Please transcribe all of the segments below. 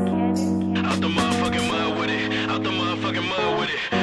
Out the motherfucking mud with it. Out the motherfucking mud with it.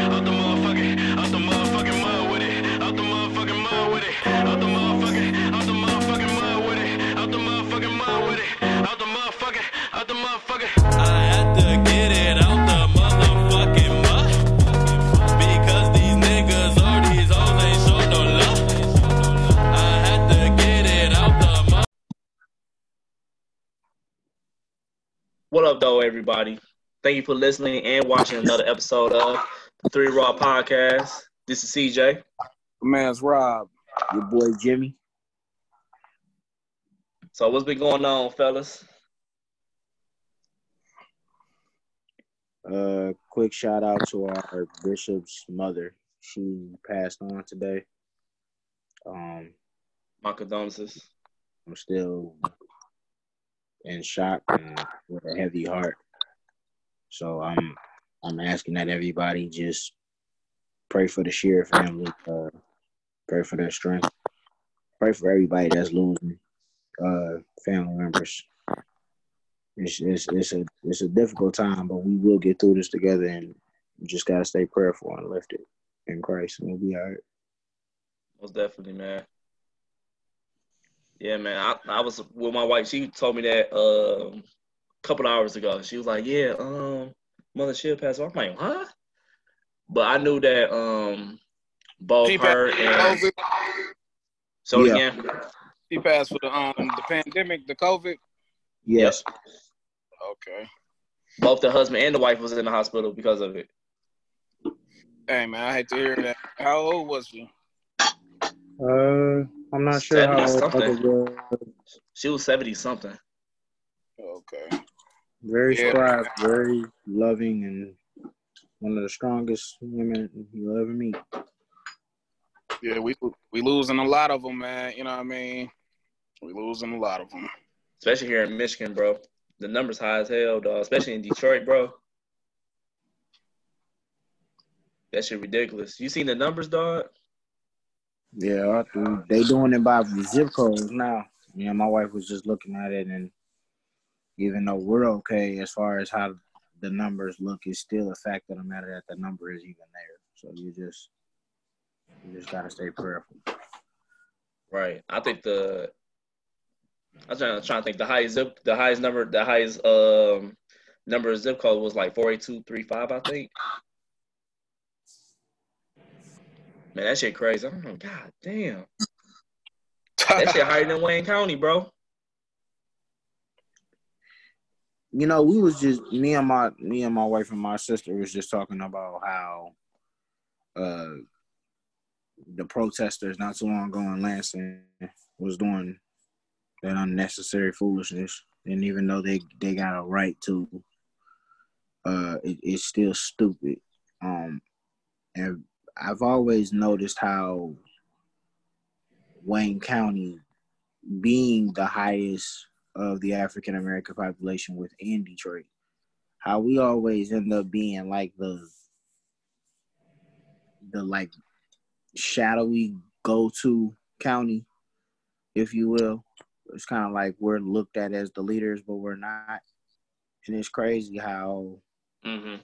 Though, everybody? Thank you for listening and watching another episode of the Three Raw Podcast. This is CJ. My man's Rob. Your boy Jimmy. So, what's been going on, fellas? Uh, quick shout out to our bishop's mother. She passed on today. Um, My condolences. I'm still in shock and with a heavy heart. So I'm I'm asking that everybody just pray for the Shear family. Uh, pray for their strength. Pray for everybody that's losing uh, family members. It's, it's it's a it's a difficult time, but we will get through this together, and just gotta stay prayerful and lift it in Christ, and we'll be all right. Most definitely, man. Yeah, man. I, I was with my wife. She told me that um, a couple hours ago. She was like, "Yeah, um, Mother She'll pass away." I'm like, "Huh?" But I knew that um, both He her and COVID. so Yeah. again, He passed for the um the pandemic, the COVID. Yes, Okay. both the husband and the wife was in the hospital because of it. Hey man, I hate to hear that. How old was she? Uh, I'm not sure how Seventy old something. Was. Uh, she was seventy something. Okay. Very Yeah. scribe, very loving, and one of the strongest women you'll ever meet. Yeah, we we losing a lot of them, man. You know what I mean? We losing a lot of them. especially here in Michigan, bro. The numbers high as hell, dog. Especially in Detroit, bro. That shit ridiculous. You seen the numbers, dog? Yeah, they doing it by zip codes now. Yeah, my wife was just looking at it, and even though we're okay as far as how the numbers look, it's still a fact of the matter that the number is even there. So you just you just gotta stay prayerful. Right. I think the I was trying, trying to think the highest zip the highest number the highest um number of zip code was like four eight two three five, I think. Man, that shit crazy. I'm like, God damn. That shit higher than Wayne County, bro. You know, we was just me and my me and my wife and my sister was just talking about how uh the protesters not too long ago in Lansing was doing that unnecessary foolishness, and even though they they got a right to, uh, it, it's still stupid. Um, and I've always noticed how Wayne County, being the highest of the African American population within Detroit, how we always end up being like the the like shadowy go to county, if you will. It's kind of like we're looked at as the leaders, but we're not. And it's crazy how Mm-hmm.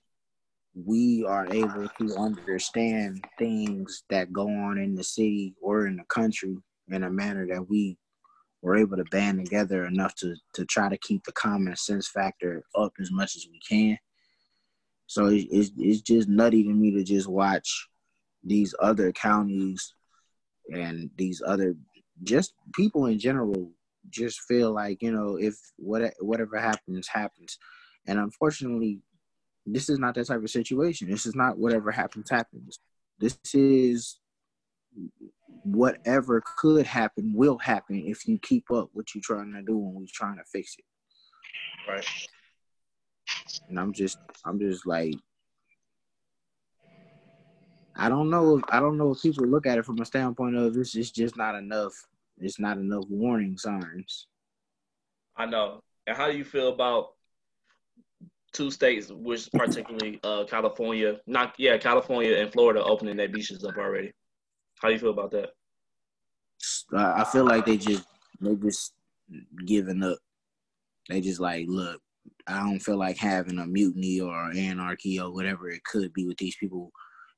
We are able to understand things that go on in the city or in the country in a manner that we were able to band together enough to to try to keep the common sense factor up as much as we can. So it, it's it's just nutty to me to just watch these other counties and these other just people in general just feel like you know if what whatever happens happens, and unfortunately this is not that type of situation. This is not whatever happens happens. This is whatever could happen will happen if you keep up what you're trying to do and we're trying to fix it. Right. And I'm just I'm just like I don't know if I don't know if people look at it from a standpoint of this is just not enough. It's not enough warning signs. I know. And how do you feel about two states, which particularly uh, California, not yeah, California and Florida opening their beaches up already? How do you feel about that? I feel like they just they just giving up. They just like, look, I don't feel like having a mutiny or anarchy or whatever it could be with these people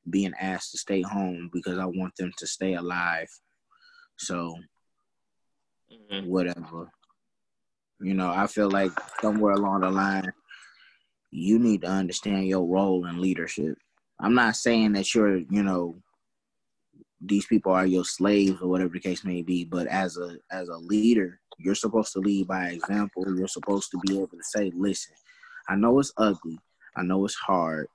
being asked to stay home because I want them to stay alive. So Mhm. whatever. You know, I feel like somewhere along the line, you need to understand your role in leadership. I'm not saying that you're, you know, these people are your slaves or whatever the case may be, but as a as a leader, you're supposed to lead by example. You're supposed to be able to say, "Listen, I know it's ugly. I know it's hard,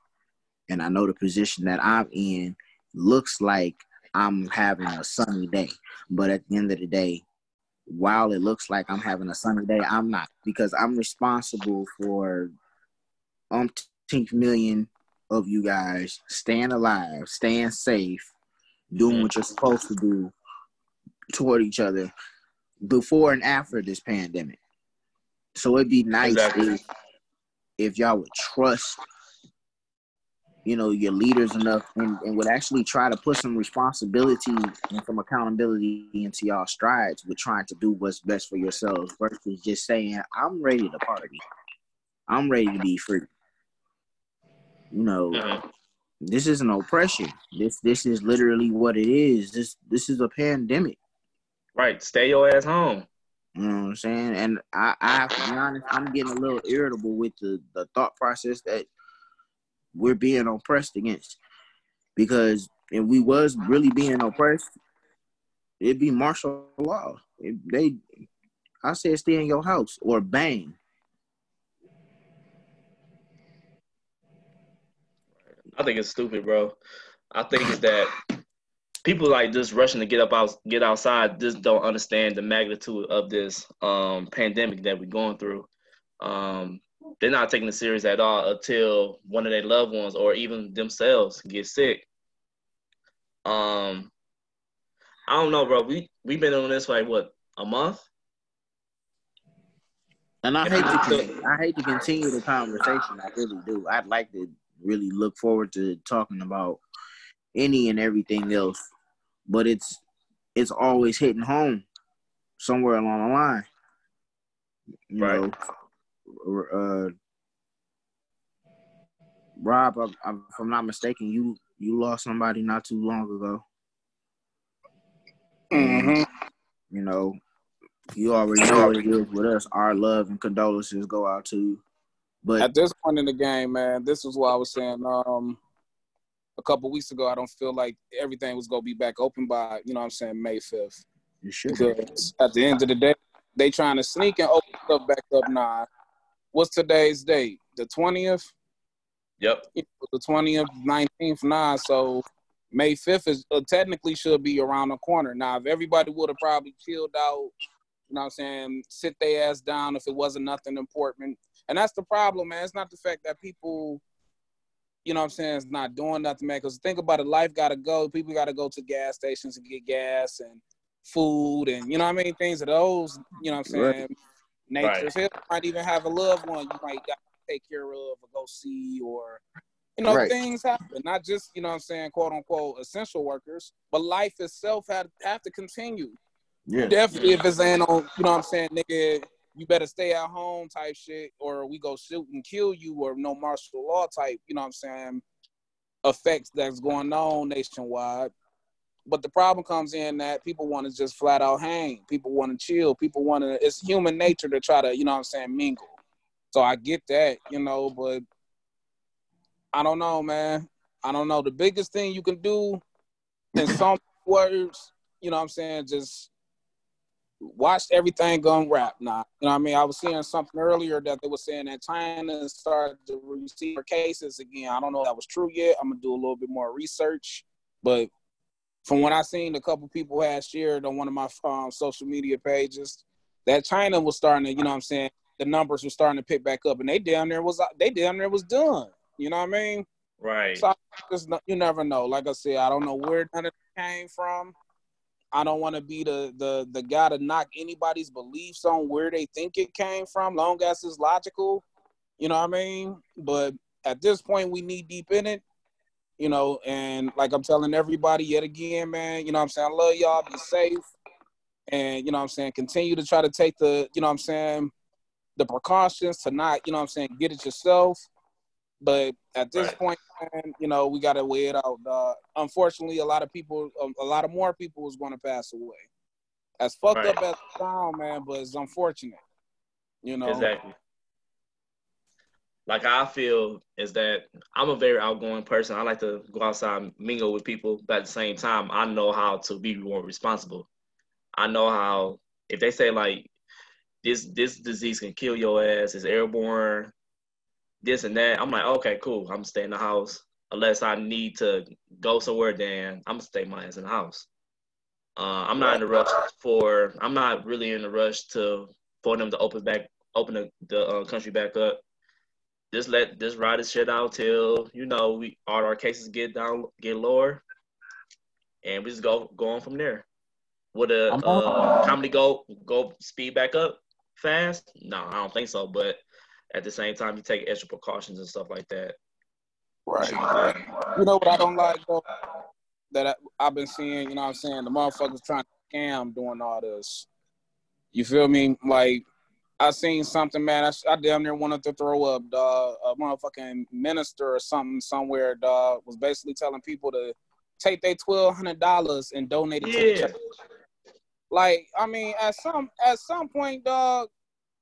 and I know the position that I'm in looks like I'm having a sunny day, but at the end of the day, while it looks like I'm having a sunny day, I'm not because I'm responsible for umpteenth million of you guys staying alive, staying safe, doing what you're supposed to do toward each other before and after this pandemic. So it'd be nice Exactly. if, if y'all would trust, you know, your leaders enough and, and would actually try to put some responsibility and some accountability into y'all strides with trying to do what's best for yourselves versus just saying, I'm ready to party. I'm ready to be free. You know, Mhm. this is an oppression. This this is literally what it is. This this is a pandemic. Right. Stay your ass home. You know what I'm saying? And I, I have to be honest, I'm getting a little irritable with the, the thought process that we're being oppressed against. Because if we was really being oppressed, it'd be martial law. If they I said stay in your house or bang. I think it's stupid, bro. I think it's that people like just rushing to get up out get outside just don't understand the magnitude of this um pandemic that we're going through. Um they're not taking it serious at all until one of their loved ones or even themselves get sick. Um I don't know, bro. We we've been on this for like what, a month? And I hate to I hate to continue the conversation. I really do. I'd like to really look forward to talking about any and everything else, but it's it's always hitting home somewhere along the line. You Right. know, uh, Rob, I, I, if I'm not mistaken, you you lost somebody not too long ago. hmm You know, you already know what it is with us. Our love and condolences go out to you. But At this point in the game, man, this is why I was saying um, a couple weeks ago. I don't feel like everything was gonna be back open by you know what I'm saying May fifth. you should. Because at the end of the day, they trying to sneak and open stuff back up now. What's today's date? The twentieth. Yep. The twentieth, nineteenth now. So May fifth is uh, technically should be around the corner. Now, if everybody would have probably chilled out, you know what I'm saying, sit their ass down if it wasn't nothing important. And that's the problem, man. It's not the fact that people, you know what I'm saying, is not doing nothing, man. Because think about it, life got to go. People got to go to gas stations and get gas and food and, you know what I mean, things of those, you know what I'm saying, Right. natures. Hell, you might even have a loved one you might got to take care of or go see or, you know, Right. things happen. Not just, you know what I'm saying, quote unquote, essential workers, but life itself had have to continue. Yeah. Definitely, if it's ain't on, you know what I'm saying, nigga, you better stay at home type shit, or we go shoot and kill you, or no martial law type, you know what I'm saying, effects that's going on nationwide. But the problem comes in that people want to just flat out hang. People want to chill. People want to, it's human nature to try to, you know what I'm saying, mingle. So I get that, you know, but I don't know, man. I don't know. The biggest thing you can do in some words, you know what I'm saying, just watch everything gun rap now. You know what I mean? I was seeing something earlier that they were saying that China started to receive cases again. I don't know if that was true yet. I'm gonna do a little bit more research. But from what I seen a couple people had shared on one of my um, social media pages, that China was starting to, you know what I'm saying, the numbers were starting to pick back up and they down there was they down there was done. You know what I mean? Right. So just you never know. Like I said, I don't know where none of it came from. I don't want to be the the the guy to knock anybody's beliefs on where they think it came from, long as it's logical. You know what I mean? But at this point, we need deep in it. You know, and like I'm telling everybody yet again, man. You know what I'm saying? I love y'all. Be safe, and you know what I'm saying. Continue to try to take the you know what I'm saying the precautions to not, you know what I'm saying, get it yourself. But at this Right. point, man, you know, we got to weigh it out. Uh, unfortunately, a lot of people, a lot of more people is going to pass away. As fucked Right. up as it sound, man, but it's unfortunate. You know, Exactly. Like I feel is that I'm a very outgoing person. I like to go outside and mingle with people, but at the same time, I know how to be more responsible. I know how if they say like this this disease can kill your ass, it's airborne, this and that, I'm like, okay, cool. I'm gonna stay in the house. Unless I need to go somewhere, then I'm gonna stay my ass in the house. Uh, I'm not in a rush for. I'm not really in a rush to for them to open back, open the, the uh, country back up. Just let this ride this shit out till you know we all our cases get down, get lower, and we just go go on from there. Would a uh, comedy go go speed back up fast? No, I don't think so. But at the same time, you take extra precautions and stuff like that. Right. right. You know what I don't like though? That I, I've been seeing, you know what I'm saying? The motherfuckers trying to scam doing all this. You feel me? Like, I seen something, man. I, I damn near wanted to throw up, dog. A motherfucking minister or something somewhere, dog, was basically telling people to take their twelve hundred dollars and donate it to the Yeah, church. Like, I mean, at some at some point, dog,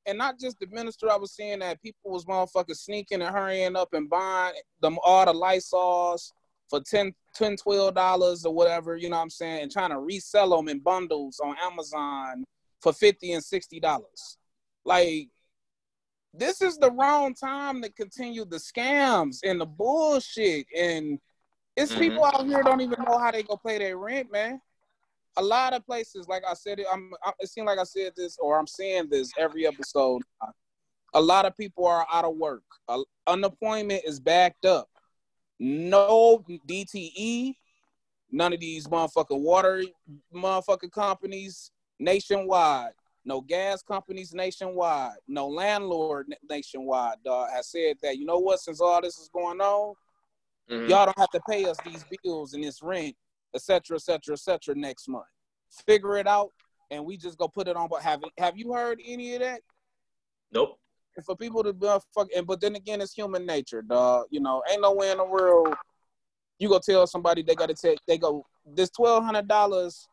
and not just the minister, I was seeing that people was motherfucking sneaking and hurrying up and buying them all the Lysols for 10 10 12 dollars or whatever, you know what I'm saying, and trying to resell them in bundles on Amazon for 50 and 60 dollars. Like this is the wrong time to continue the scams and the bullshit and it's Mhm. people out here don't even know how they go pay their rent, man a lot of places, like I said, I'm, I, it seems like I said this, or I'm saying this every episode. A lot of people are out of work. Uh, unemployment is backed up. No DTE, none of these motherfucking water motherfucking companies nationwide. No gas companies nationwide. No landlord nationwide. Dog has said that. You know what? Since all this is going on, Mhm. y'all don't have to pay us these bills and this rent, et cetera, et cetera, et cetera, next month. Figure it out, and we just go put it on. But have have you heard any of that? Nope. And for people to be fuck, and but then again, it's human nature, dog. You know, ain't no way in the world you go tell somebody they got to take. They go this twelve hundred dollars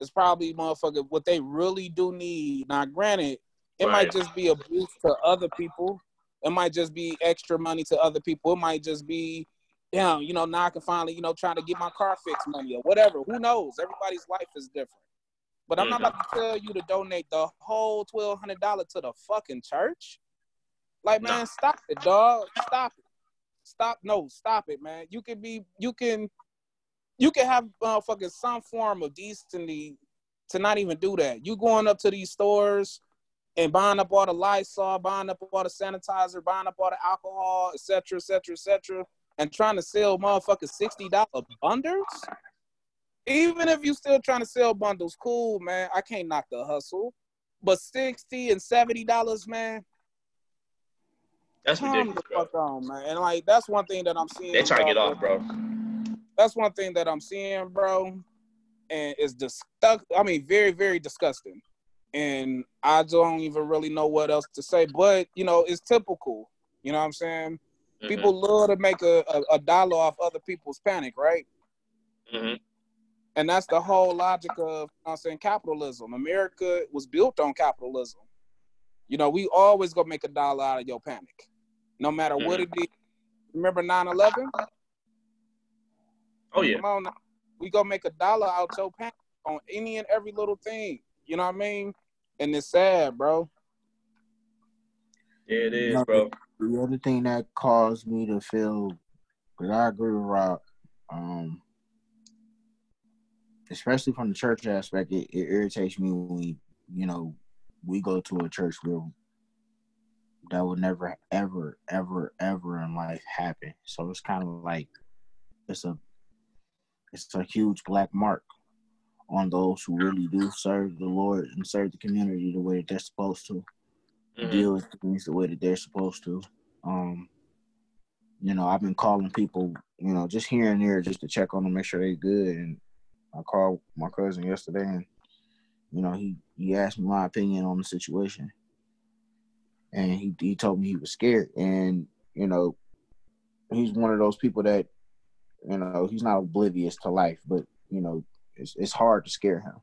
is probably motherfucker what they really do need. Now, granted, it Right. might just be a boost to other people. It might just be extra money to other people. It might just be, damn, you know, now I can finally, you know, trying to get my car fixed money or whatever. Who knows? Everybody's life is different. But I'm not about to tell you to donate the whole twelve hundred dollars to the fucking church. Like, man, stop it, dog. Stop it. Stop. No, stop it, man. You can be, you can, you can have uh, motherfucking some form of decency to not even do that. You going up to these stores and buying up all the Lysol, buying up all the sanitizer, buying up all the alcohol, et cetera, et cetera, et cetera, and trying to sell motherfucking sixty dollar bundles. Even if you still trying to sell bundles, cool, man. I can't knock the hustle. But sixty and seventy dollars, man, That's calm ridiculous, the bro. on, man. And like that's one thing that I'm seeing. They trying to get off, bro. That's one thing that I'm seeing, bro, and it's disgust. I mean, very, very disgusting. And I don't even really know what else to say. But you know, it's typical. You know what I'm saying? Mhm. People love to make a, a, a dollar off other people's panic, right? Mhm. And that's the whole logic of you know I'm saying capitalism. America was built on capitalism. You know, we always gonna make a dollar out of your panic, no matter what it is. Remember 9/11? Oh yeah. Come on, now. we gonna make a dollar out your panic on any and every little thing. You know what I mean? And it's sad, bro. Yeah, it is, bro. The other thing that caused me to feel, because I agree with Rob, um, especially from the church aspect, it, it irritates me when we, you know, we go to a church where that would never, ever, ever, ever in life happen. So it's kind of like it's a, it's a huge black mark on those who really do serve the Lord and serve the community the way that they're supposed to Mhm. deal with things the way that they're supposed to. Um, you know, I've been calling people, you know, just here and there just to check on them, make sure they're good. And I called my cousin yesterday, and you know, he he asked me my opinion on the situation. and he he told me he was scared, and you know, he's one of those people that, you know, he's not oblivious to life, but you know, it's it's hard to scare him,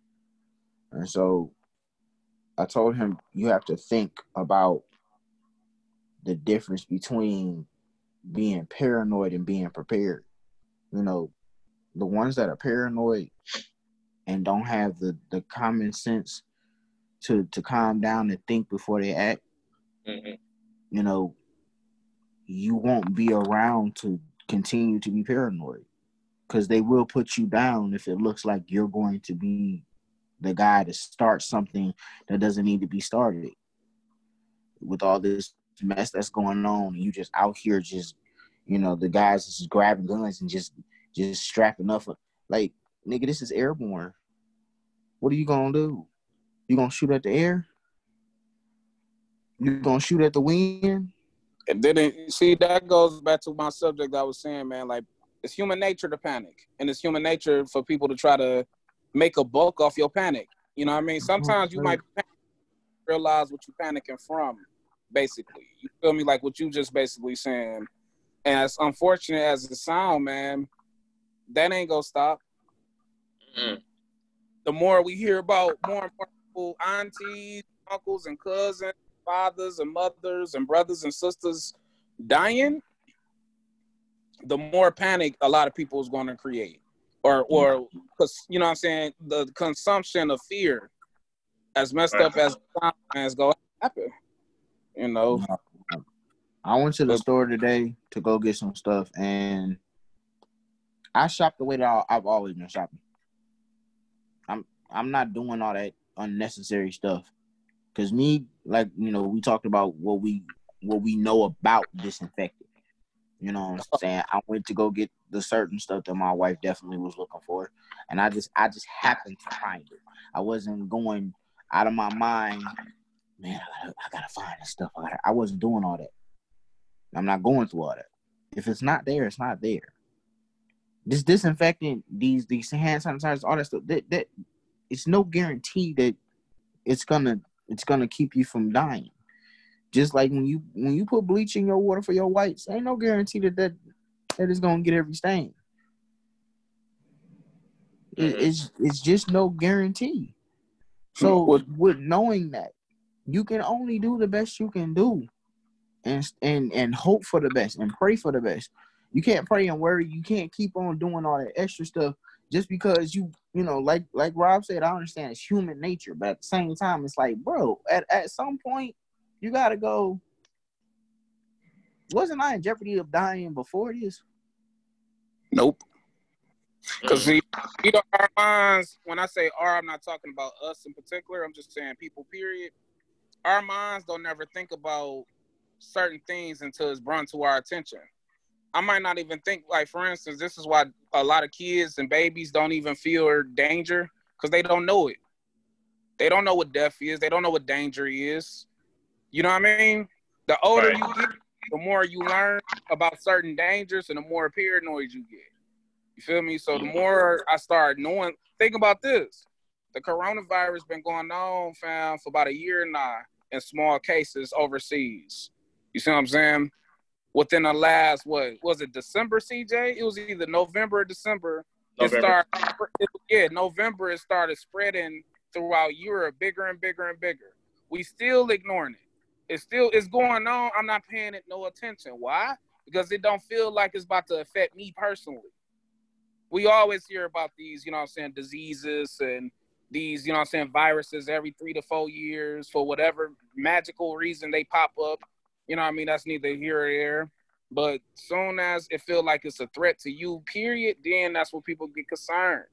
and so I told him you have to think about the difference between being paranoid and being prepared. You know, the ones that are paranoid and don't have the the common sense to to calm down and think before they act, Mhm. you know, you won't be around to continue to be paranoid because they will put you down if it looks like you're going to be the guy to start something that doesn't need to be started. With all this mess that's going on, you just out here just, you know, the guys just grabbing guns and just just strapping up. Like, nigga, this is airborne. What are you gonna do? You gonna shoot at the air? You gonna shoot at the wind? And then it, see that goes back to my subject I was saying, man. Like it's human nature to panic, and it's human nature for people to try to make a buck off your panic. You know what I mean? Sometimes you might panic, realize what you're panicking from. Basically, you feel me? Like what you just basically saying. And as unfortunate as it sound, man, that ain't gonna stop. Mhm. The more we hear about more and more people, aunties, uncles, and cousins, fathers and mothers and brothers and sisters dying, the more panic a lot of people is going to create, or or because you know what I'm saying the consumption of fear, as messed up as as go happen, you know. I went to the store today to go get some stuff, and I shop the way that I- I've always been shopping. I'm I'm not doing all that unnecessary stuff, cause me, like you know, we talked about what we what we know about disinfecting. You know what I'm saying? I went to go get the certain stuff that my wife definitely was looking for, and I just I just happened to find it. I wasn't going out of my mind. Man, I gotta, I gotta find this stuff. I, gotta, I wasn't doing all that. I'm not going through all that. If it's not there, it's not there. This disinfectant, these these hand sanitizers, all that stuff, that that it's no guarantee that it's gonna it's gonna keep you from dying. Just like when you when you put bleach in your water for your whites, ain't no guarantee that that, that is gonna get every stain. It- Mhm. it's it's just no guarantee. So What- with knowing that, you can only do the best you can do, and and and hope for the best and pray for the best. You can't pray and worry. You can't keep on doing all that extra stuff just because you you know like like Rob said. I understand it's human nature, but at the same time, it's like, bro, at at some point, you gotta go. Wasn't I in jeopardy of dying before this? Nope. Because Mhm. you know, our minds, when I say our, I'm not talking about us in particular. I'm just saying people, period. Our minds don't never think about certain things until it's brought to our attention. I might not even think, like, for instance, this is why a lot of kids and babies don't even feel danger because they don't know it. They don't know what death is. They don't know what danger is. You know what I mean? The older Right. you get, the more you learn about certain dangers and the more paranoid you get. You feel me? So the mm-hmm. more I start knowing, think about this. The coronavirus been going on, fam, for about a year now in small cases overseas. You see what I'm saying? Within the last what was it December, CJ? It was either November or December. It November. started yeah, November it started spreading throughout Europe bigger and bigger and bigger. We still ignoring it. It's still it's going on. I'm not paying it no attention. Why? Because it don't feel like it's about to affect me personally. We always hear about these, you know what I'm saying, diseases and these, you know what I'm saying, viruses every three to four years for whatever magical reason they pop up. You know I mean? That's neither here or there. But soon as it feel like it's a threat to you, period, then that's when people get concerned.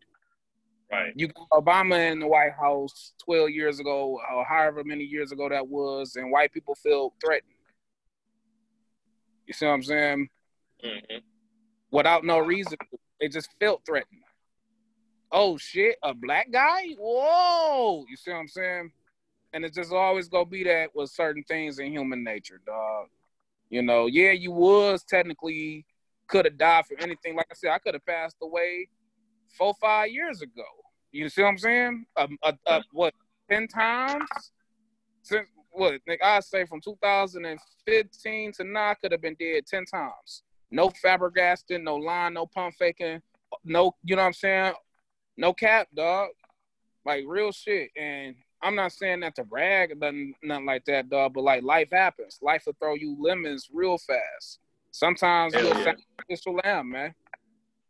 Right. You got Obama in the White House 12 years ago, or however many years ago that was, and white people feel threatened. You see what I'm saying? Mhm. Without no reason, they just felt threatened. Oh shit, a black guy? Whoa! You see what I'm saying? And it's just always gonna be that with certain things in human nature, dog. You know, yeah, you was technically could have died for anything. Like I said, I could have passed away four, five years ago. You see what I'm saying? Um, uh, uh, what ten times since what nigga, I say from 2015 to now, I could have been dead ten times. No Fabergasting, no line, no pump faking, no, you know what I'm saying? No cap, dog. Like real shit. And I'm not saying that to brag or nothing, nothing like that, dog. But like life happens. Life will throw you lemons real fast. Sometimes Hell you'll yeah. sacrificial lamb, man.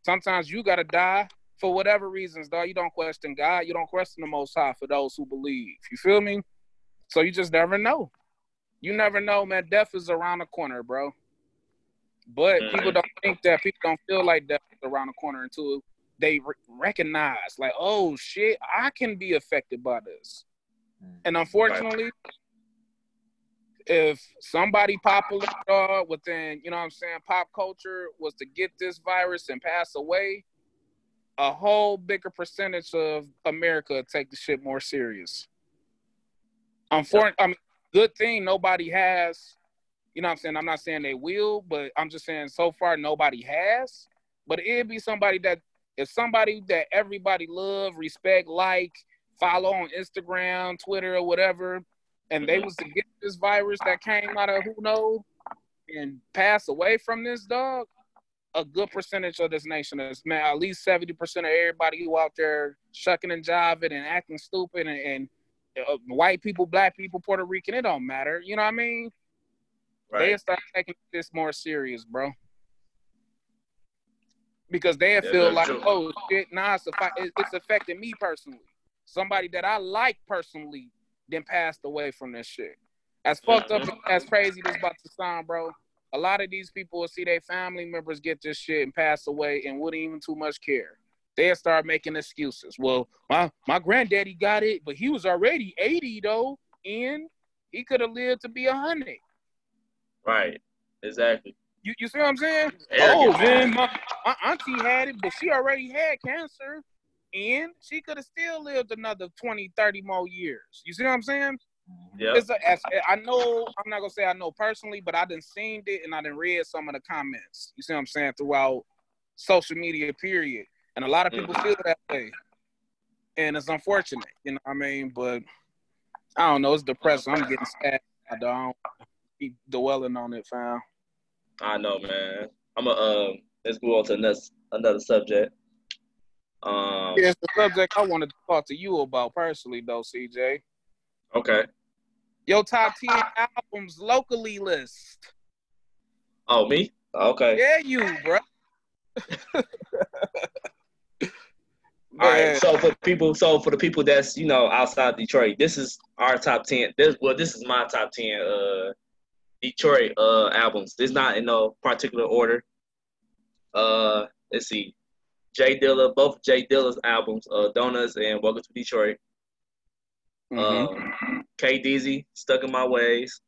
Sometimes you gotta die for whatever reasons, dog. You don't question God. You don't question the Most High for those who believe. You feel me? So you just never know. You never know, man. Death is around the corner, bro. But Mhm. people don't think that. People don't feel like death is around the corner until they re- recognize, like, oh shit, I can be affected by this. And unfortunately, if somebody popular uh, within, you know what I'm saying, pop culture was to get this virus and pass away, a whole bigger percentage of America take the shit more serious. Unfortunately, I mean, good thing nobody has, you know what I'm saying? I'm not saying they will, but I'm just saying so far nobody has. But it'd be somebody that, if somebody that everybody love, respect, like, follow on Instagram, Twitter, or whatever, and they Mhm. was to get this virus that came out of who knows and pass away from this dog, a good percentage of this nation is man, at least 70% of everybody who out there shucking and jiving and acting stupid and, and uh, white people, black people, Puerto Rican, it don't matter. You know what I mean? They start taking this more serious, bro. Because they Yeah, feel like, true. oh shit, nah, it's, affi- it's affecting me personally. Somebody that I like personally then passed away from this shit. As fucked up, as crazy this about to sound, bro. A lot of these people will see their family members get this shit and pass away and wouldn't even too much care. They'll start making excuses. Well, my my granddaddy got it, but he was already 80 though, and he could have lived to be 100. Right. Exactly. You, you see what I'm saying? Arrogant, oh man, my, my auntie had it, but she already had cancer, and she could have still lived another 20, 30 more years. You see what I'm saying? Yeah. It's a, I know I'm not gonna say I know personally, but I done seen it and I done read some of the comments. You see what I'm saying throughout social media, period. And a lot of people Mhm. feel that way, and it's unfortunate. You know what I mean? But I don't know. It's depressing. I'm getting sad. I don't keep dwelling on it, fam. I know, man. I'm a um. Let's go on to another another subject. Um. Here's the subject I wanted to talk to you about personally, though, CJ. Okay. Your top ten albums locally list. Oh, me? Okay. Yeah, you, bro. All right. So for people, so for the people that's you know outside Detroit, this is our top ten. This well, this is my top ten. Uh, Detroit uh albums. It's not in no particular order. Uh, let's see. Jay Dilla, both Jay Dilla's albums, uh, Donuts and Welcome to Detroit. mhm. Um, K Deezy, Stuck in My Ways.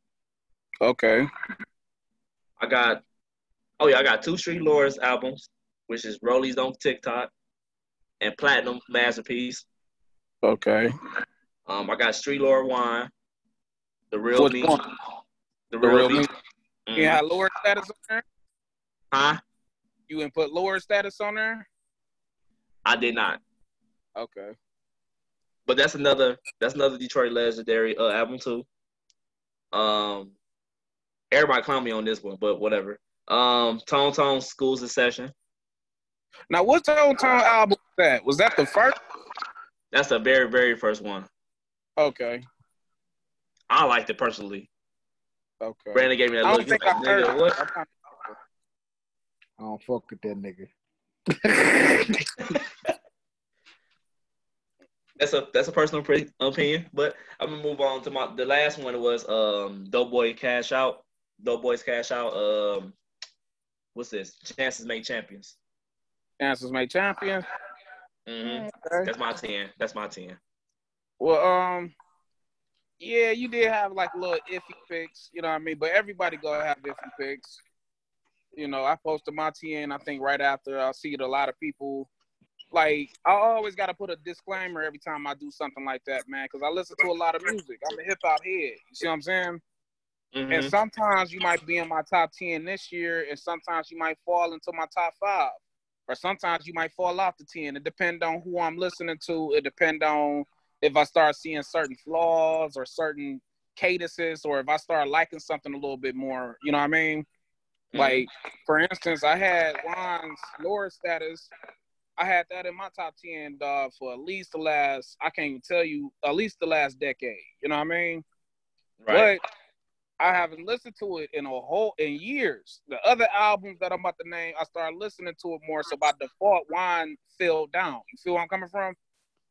okay. I got, oh yeah, I got two Street Lords albums, which is Rollies on TikTok and Platinum Masterpiece. Okay. Um, I got Street Lord Juan, The Real Which Me, one? The The Real, real Me. me. You had Lord Status on there? Huh? You didn't put Lord Status on there? I did not, Okay. But that's another that's another Detroit legendary uh, album too. Um, everybody clown me on this one, but whatever. Um, Tone Tone Schools in Session. Now, what's the old time album was that? Was that the first? That's the very very first one. Okay. I liked it personally. Okay. Brandon gave me that I look. don't He's think like, I heard nigga, it. what? I'm I don't fuck with that nigga. That's a that's a personal opinion, but I'm gonna move on to my the last one was um Doughboy Cash Out, Doughboys Cash Out. Um, what's this? Chances Make Champions. Chances made champion. hmm Okay. That's my ten. That's my ten. Well, um, yeah, you did have like little iffy picks, you know what I mean? But everybody gonna have iffy picks. You know, I posted my 10, I think right after I see it, a lot of people like I always gotta put a disclaimer every time I do something like that, man, because I listen to a lot of music. I'm a hip hop head. You see what I'm saying? Mhm. And sometimes you might be in my top 10 this year, and sometimes you might fall into my top five. Or sometimes you might fall off the 10. It depends on who I'm listening to. It depends on if I start seeing certain flaws or certain cadences or if I start liking something a little bit more, you know what I mean? Mhm. Like, for instance, I had Juan's Lord status. I had that in my top 10, dog, for at least the last, I can't even tell you, at least the last decade. You know what I mean? Right. But I haven't listened to it in a whole in years. The other albums that I'm about to name, I started listening to it more. So by default, Juan fell down. You feel where I'm coming from?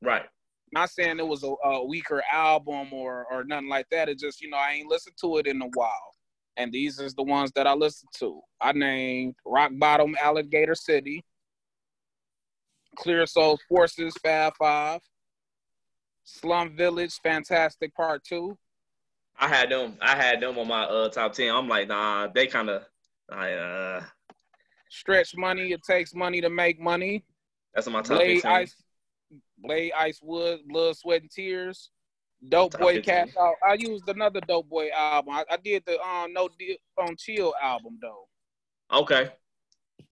Right. Not saying it was a, a weaker album or or nothing like that. It's just you know I ain't listened to it in a while, and these is the ones that I listened to. I named Rock Bottom, Alligator City, Clear Soul Forces, Fab Five, Slum Village, Fantastic Part Two, I had them. I had them on my uh top ten. I'm like, nah, they kind of, uh, Stretch Money. It takes money to make money. that's on my top Blade fifteen. Ice, Blade Icewood, Blood, Sweat, and Tears. Dope Top Boy 15. Cash Out. I used another Dope Boy album. I, I did the um No Deal on Chill album though. Okay.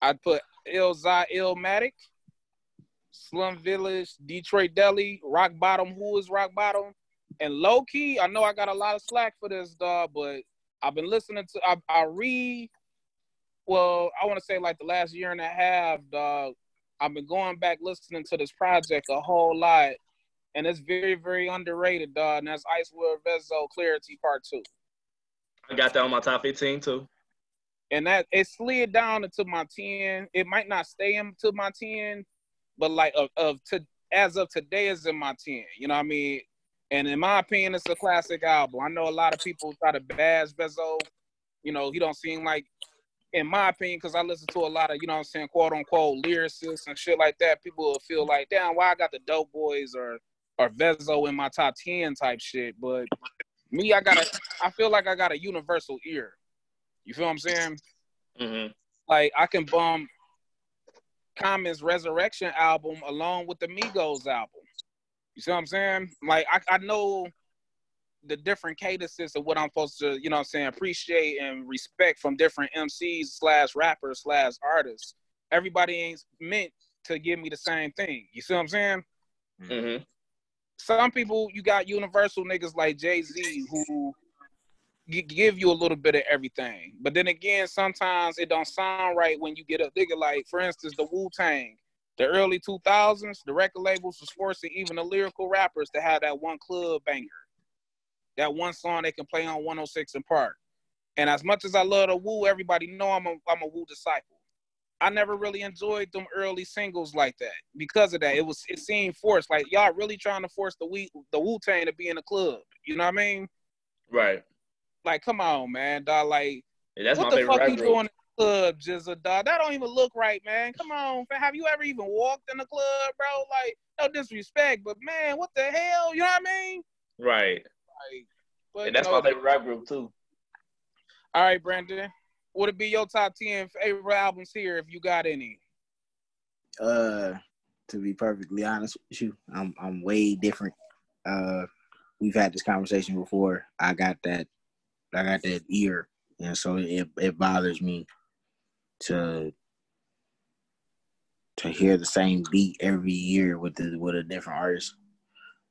I put Ilzai Illmatic, Slum Village, Detroit Deli, Rock Bottom. Who is Rock Bottom? And low key, I know I got a lot of slack for this, dog, but I've been listening to. I, I read. Well, I want to say like the last year and a half, dog. I've been going back listening to this project a whole lot, and it's very, very underrated, dog. And that's Icewear Vezzo Clarity Part Two. I got that on my top fifteen too. and that it slid down into my 10 it might not stay into my 10 but like of, of to as of today is in my 10 you know what i mean? And in my opinion it's a classic album. I know a lot of people try to bash Vezzo. you know he don't seem like in my opinion because i listen to a lot of you know what i'm saying quote unquote lyricists and shit like that people will feel like damn why i got the dope boys or or Vezzo in my top 10 type shit? But me i got a i feel like i got a universal ear. You feel what i'm saying? Hmm like I can bump Common's Resurrection album along with the Migos album. You see what I'm saying? Like I, I know the different cadences of what I'm supposed to, you know what I'm saying, appreciate and respect from different MCs slash rappers slash artists. Everybody ain't meant to give me the same thing. You see what I'm saying? hmm Some people you got universal niggas like Jay-Z who gi- give you a little bit of everything. But then again, sometimes it don't sound right when you get a nigga like, for instance, the Wu Tang. The early 2000s, the record labels was forcing even the lyrical rappers to have that one club banger, that one song they can play on 106 in Park. And as much as I love the Wu, everybody know I'm a I'm a Wu disciple. I never really enjoyed them early singles like that because of that. It was it seemed forced. Like y'all really trying to force the Wu the Wu Tang to be in the club. You know what I mean? Right. Like, come on, man, dog. Like, Yeah, that's what the fuck you group. doing in the club, GZA, dog? That don't even look right, man. Come on, fam. have you ever even walked in the club, bro? Like, no disrespect, but man, what the hell? You know what I mean? Right. Like, but And you that's know, my favorite rap group too. all right, Brandon. Would it be your top ten favorite albums here if you got any? Uh, to be perfectly honest with you, I'm I'm way different. Uh, we've had this conversation before. I got that, I got that ear, and so it it bothers me to to hear the same beat every year with the with a different artist.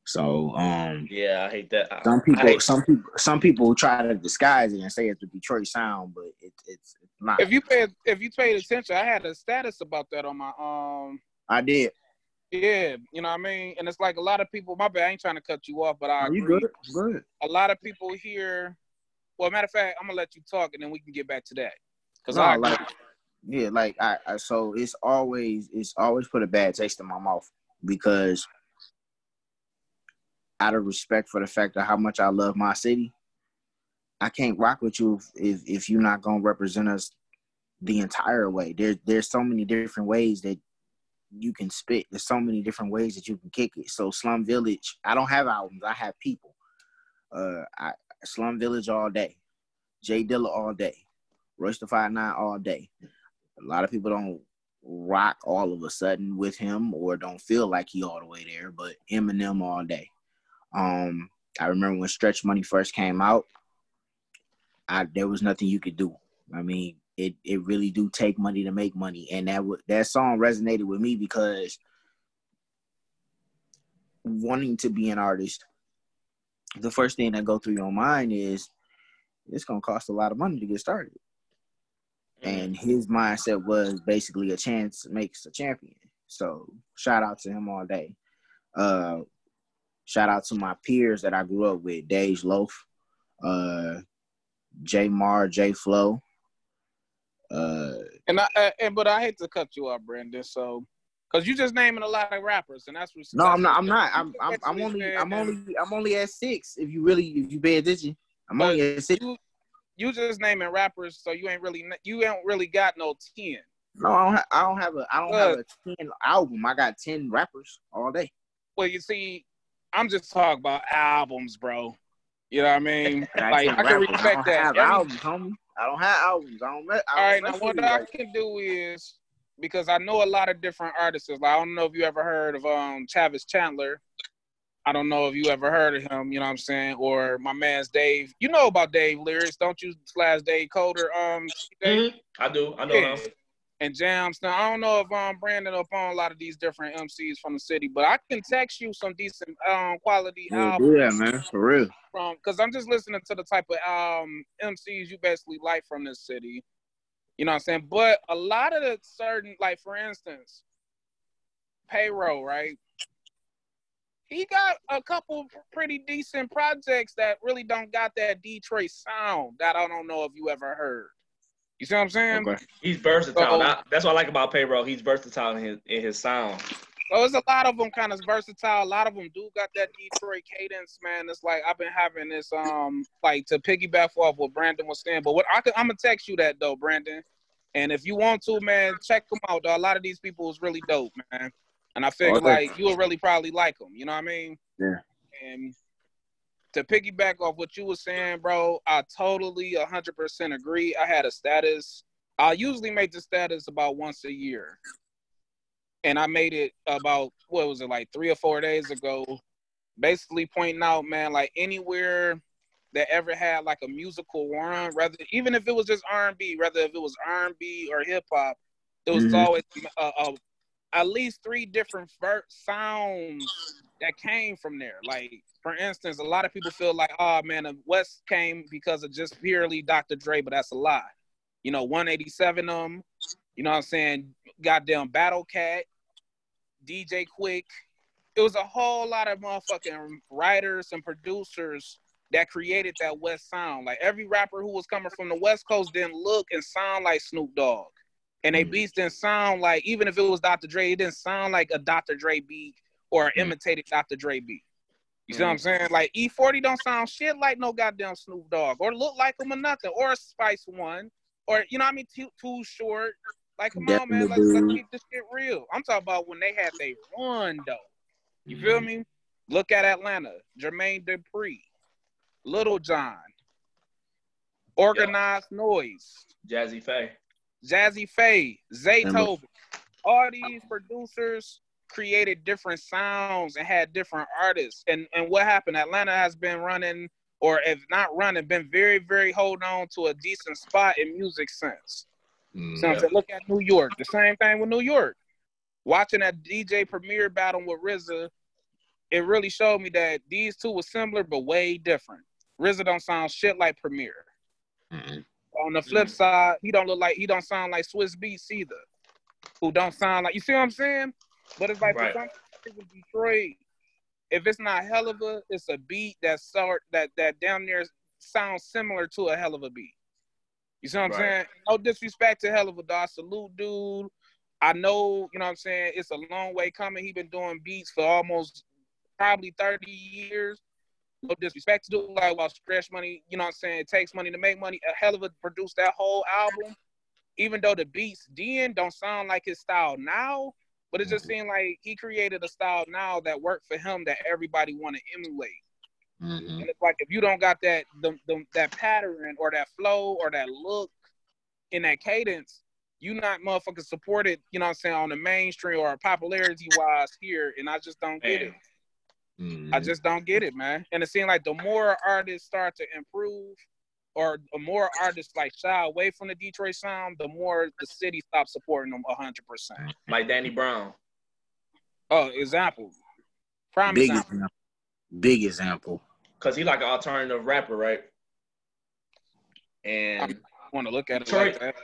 So um, Yeah, I hate that. I- some people hate- some people some people try to disguise it and say it's the Detroit sound, but it, it's it's not. If you paid if you paid attention, I had a status about that on my um I did. yeah, you know what I mean? And it's like a lot of people, my bad, I ain't trying to cut you off, but I Are you agree. good? Good. a lot of people here. Well, matter of fact, I'm gonna let you talk, and then we can get back to that. Cause No, I like yeah, like I, I so it's always it's always put a bad taste in my mouth because out of respect for the fact of how much I love my city, I can't rock with you if if, you're not gonna represent us the entire way. There's there's so many different ways that you can spit. There's so many different ways that you can kick it. So Slum Village, I don't have albums. I have people. Uh, I Slum Village all day, Jay Dilla all day, Royce the Five Nine all day. A lot of people don't rock all of a sudden with him or don't feel like he all the way there, but Eminem all day. Um, I remember when Stretch Money first came out, I there was nothing you could do. I mean, it it really do take money to make money, and that w- that song resonated with me because wanting to be an artist, the first thing that go through your mind is it's gonna cost a lot of money to get started. And his mindset was basically a chance makes a champion. So shout out to him all day. Uh, shout out to my peers that I grew up with, Dage Loaf, uh, J Mar, J Flow. Uh, And I uh, and but I hate to cut you off, Brandon. So, cause you just naming a lot of rappers, and that's what. no, I'm not. I'm not. I'm. I'm, I'm only. I'm only. I'm only at six. If you really, if you pay attention, I'm But only at six. You, you just naming rappers, so you ain't really you ain't really got no ten. No, I don't. Ha- I don't have a. I don't have a ten album. I got ten rappers all day. Well, you see, I'm just talking about albums, bro. You know what I mean? I Like I can respect I don't that. have albums, homie. I don't have albums. I don't. I All right, don't now what I can do is because I know a lot of different artists. Like, I don't know if you ever heard of um Travis Chandler. I don't know if you ever heard of him. You know what I'm saying? Or my man's Dave. You know about Dave lyrics, don't you? Slash Dave Coder. Um, Dave? Mhm. I do. I know Yeah. him. and jams. Now I don't know if um Brandon up on a lot of these different MCs from the city, but I can text you some decent um quality Yeah, albums do that, man. For real. from because I'm just listening to the type of um MCs you basically like from this city. You know what I'm saying? But a lot of the certain like for instance, Payroll, right? He got a couple pretty decent projects that really don't got that Detroit sound that I don't know if you ever heard. You see what I'm saying? Okay. He's versatile. So- That- that's what I like about Payroll. He's versatile in his in his sound. So it's a lot of them kind of versatile. A lot of them do got that Detroit cadence, man. It's like I've been having this um like to piggyback off what Brandon was saying. But what I could, I'm gonna text you that though, Brandon. And if you want to, man, check them out. Though. A lot of these people is really dope, man. And I feel Okay. like you'll really probably like them. You know what I mean? Yeah. And to piggyback off what you were saying, bro, I totally 100% agree. I had a status. I usually make the status about once a year and I made it about what was it like three or four days ago, basically pointing out, man, like anywhere that ever had like a musical run, rather even if it was just R and B, whether if it was R and B or hip hop, there was Mhm. always uh, uh, at least three different ver- sounds that came from there. Like for instance, a lot of people feel like, oh man, the West came because of just purely Dr. Dre, but that's a lie. You know, 187 them. you know what I'm saying? Goddamn Battle Cat, DJ Quik. It was a whole lot of motherfucking writers and producers that created that West sound. Like every rapper who was coming from the West Coast didn't look and sound like Snoop Dogg. And they Mhm. beats didn't sound like, even if it was Dr. Dre, it didn't sound like a Dr. Dre beat or Mhm. imitated Dr. Dre beat. You see what I'm saying? Like E40 don't sound shit like no goddamn Snoop Dogg or look like him or nothing or a Spice One or you know what I mean? Too, too short. Like come on, man. Let's, let's keep this shit real. I'm talking about when they had their run though. You feel mm-hmm. me? Look at Atlanta, Jermaine Dupri, Lil Jon, Organized Noise, Jazze Pha. Jazze Pha, Remember- Zaytoven. All these producers created different sounds and had different artists. And and what happened? Atlanta has been running, or if not running, been very, very hold on to a decent spot in music sense. Mm, So I'm saying, look at New York. The same thing with New York. Watching that DJ Premier battle with RZA, it really showed me that these two were similar but way different. RZA don't sound shit like Premier. Mhm. On the flip Mhm. side, he don't look like he don't sound like Swizz Beatz either. Who don't sound like you see what I'm saying? But it's like Right. for in Detroit, if it's not Helluva, it's a beat that sort that that down there sounds similar to a Helluva beat. You see what I'm Right. saying? No disrespect to Helluva dog. Salute, dude. I know, you know what I'm saying? It's a long way coming. He been doing beats for almost probably 30 years. No disrespect to do like while Stretch Money, you know what I'm saying? It takes money to make money. A Helluva produce that whole album. Even though the beats then don't sound like his style now, but it just mm-hmm. seemed like he created a style now that worked for him that everybody want to emulate. Mhm. And it's like if you don't got that the, the, that pattern or that flow or that look in that cadence, you not motherfucking supported, you know what I'm saying, on the mainstream or popularity wise here. And I just don't get it. Mhm. I just don't get it, man. And it seems like the more artists start to improve or the more artists like shy away from the Detroit sound, the more the city stops supporting them hundred percent. Like Danny Brown. Oh, example. Prime big example. example. Big example. Cause he like an alternative rapper, right? And I want to look at it Detroit- like.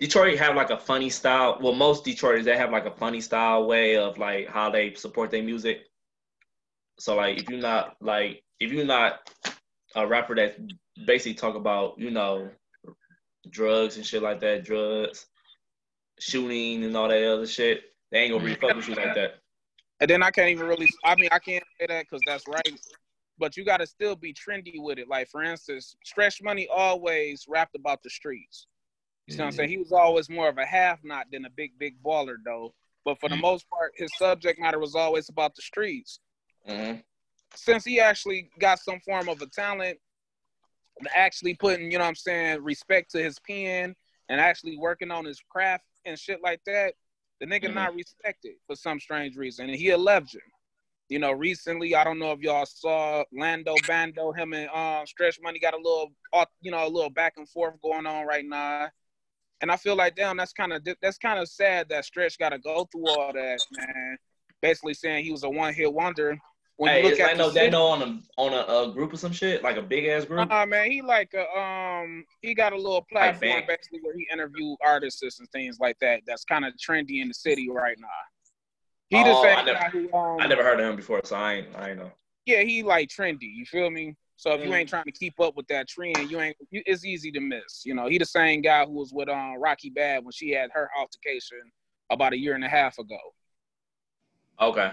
Detroit have like a funny style. Well, most Detroiters they have like a funny style way of like how they support their music. So like if you're not like if you're not a rapper that basically talk about you know drugs and shit like that, drugs, shooting and all that other shit, they ain't gonna really mm. fuck with you like that. And then I can't even really. I mean, I can't say that because that's right. But you got to still be trendy with it. Like for instance, Stretch Money always rapped about the streets. You know what I'm saying? He was always more of a half knot than a big, big baller though. But for the most part, his subject matter was always about the streets. hmm Since he actually got some form of a talent, actually putting, you know what I'm saying, respect to his pen and actually working on his craft and shit like that, the nigga Mhm. not respected for some strange reason. And he a legend. You know, recently, I don't know if y'all saw Lando Bando, him and um, Stretch Money got a little, uh, you know, a little back and forth going on right now. And I feel like, damn, that's kind of that's kind of sad that Stretch got to go through all that, man. Basically saying he was a one hit wonder. When Hey, you look at Lando Bando on a on a, a group or some shit like a big ass group? Nah, man, he like a um, he got a little platform basically where he interview artists and things like that. That's kind of trendy in the city right now. He the Oh, same I never- guy who um, I never heard of him before, so I ain't I ain't know. yeah, he like trendy. You feel me? So if you Mm. ain't trying to keep up with that trend, you ain't. You, it's easy to miss. You know, he the same guy who was with um Rocky Badd when she had her altercation about a year and a half ago. Okay.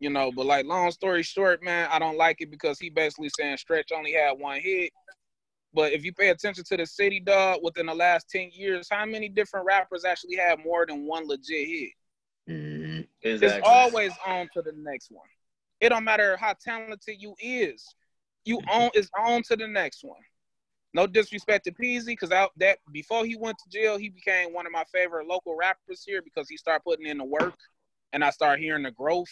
You know, but like long story short, man, I don't like it because he basically saying Stretch only had one hit. But if you pay attention to the city, dog, within the last ten years, how many different rappers actually had more than one legit hit? Mhm. It's always on to the next one. It don't matter how talented you is, you on is on to the next one. No disrespect to Peezy, because out that before he went to jail, he became one of my favorite local rappers here because he started putting in the work, and I started hearing the growth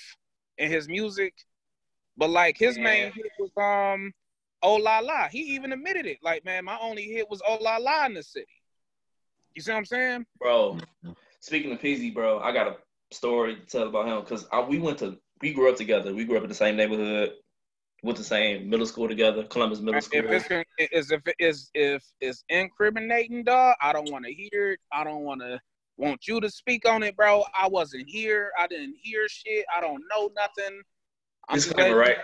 in his music. But like his Yeah. main hit was um Oh La La. He even admitted it. Like, man, my only hit was Oh La La in the city. You see what I'm saying? Bro, speaking of Peezy, bro, I got a story to tell about him because we went to we grew up together. We grew up in the same neighborhood, went to the same middle school together, Columbus Middle School. If it's is if it is if it's incriminating, dog, I don't want to hear it. I don't want to want you to speak on it, bro. I wasn't here. I didn't hear shit. I don't know nothing. I'm Disclaimer, right?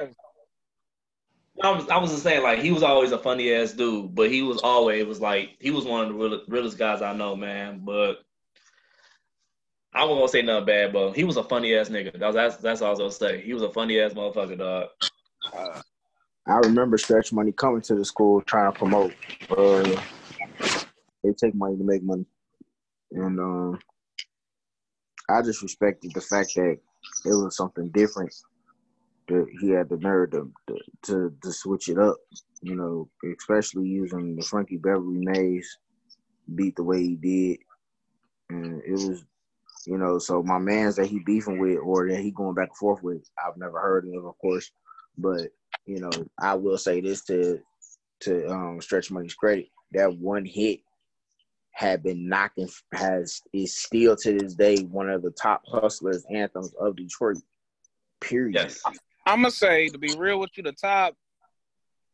I was I was just saying like he was always a funny ass dude, but he was always was like he was one of the real, realest guys I know, man. But I wasn't gonna say nothing bad, but he was a funny ass nigga. That was, that's that's all I was gonna say. He was a funny ass motherfucker, dog. Uh, I remember Stretch Money coming to the school trying to promote. Uh, they take money to make money, and um, I just respected the fact that it was something different. That he had the nerve to, to to switch it up, you know, especially using the Frankie Beverly Maze beat the way he did, and it was, you know, so my man's that he beefing with or that he going back and forth with, I've never heard of, of course, but you know, I will say this to to um, Stretch Money's credit, that one hit had been knocking has is still to this day one of the top hustlers anthems of Detroit. Period. Yes. I'm gonna say to be real with you, the top.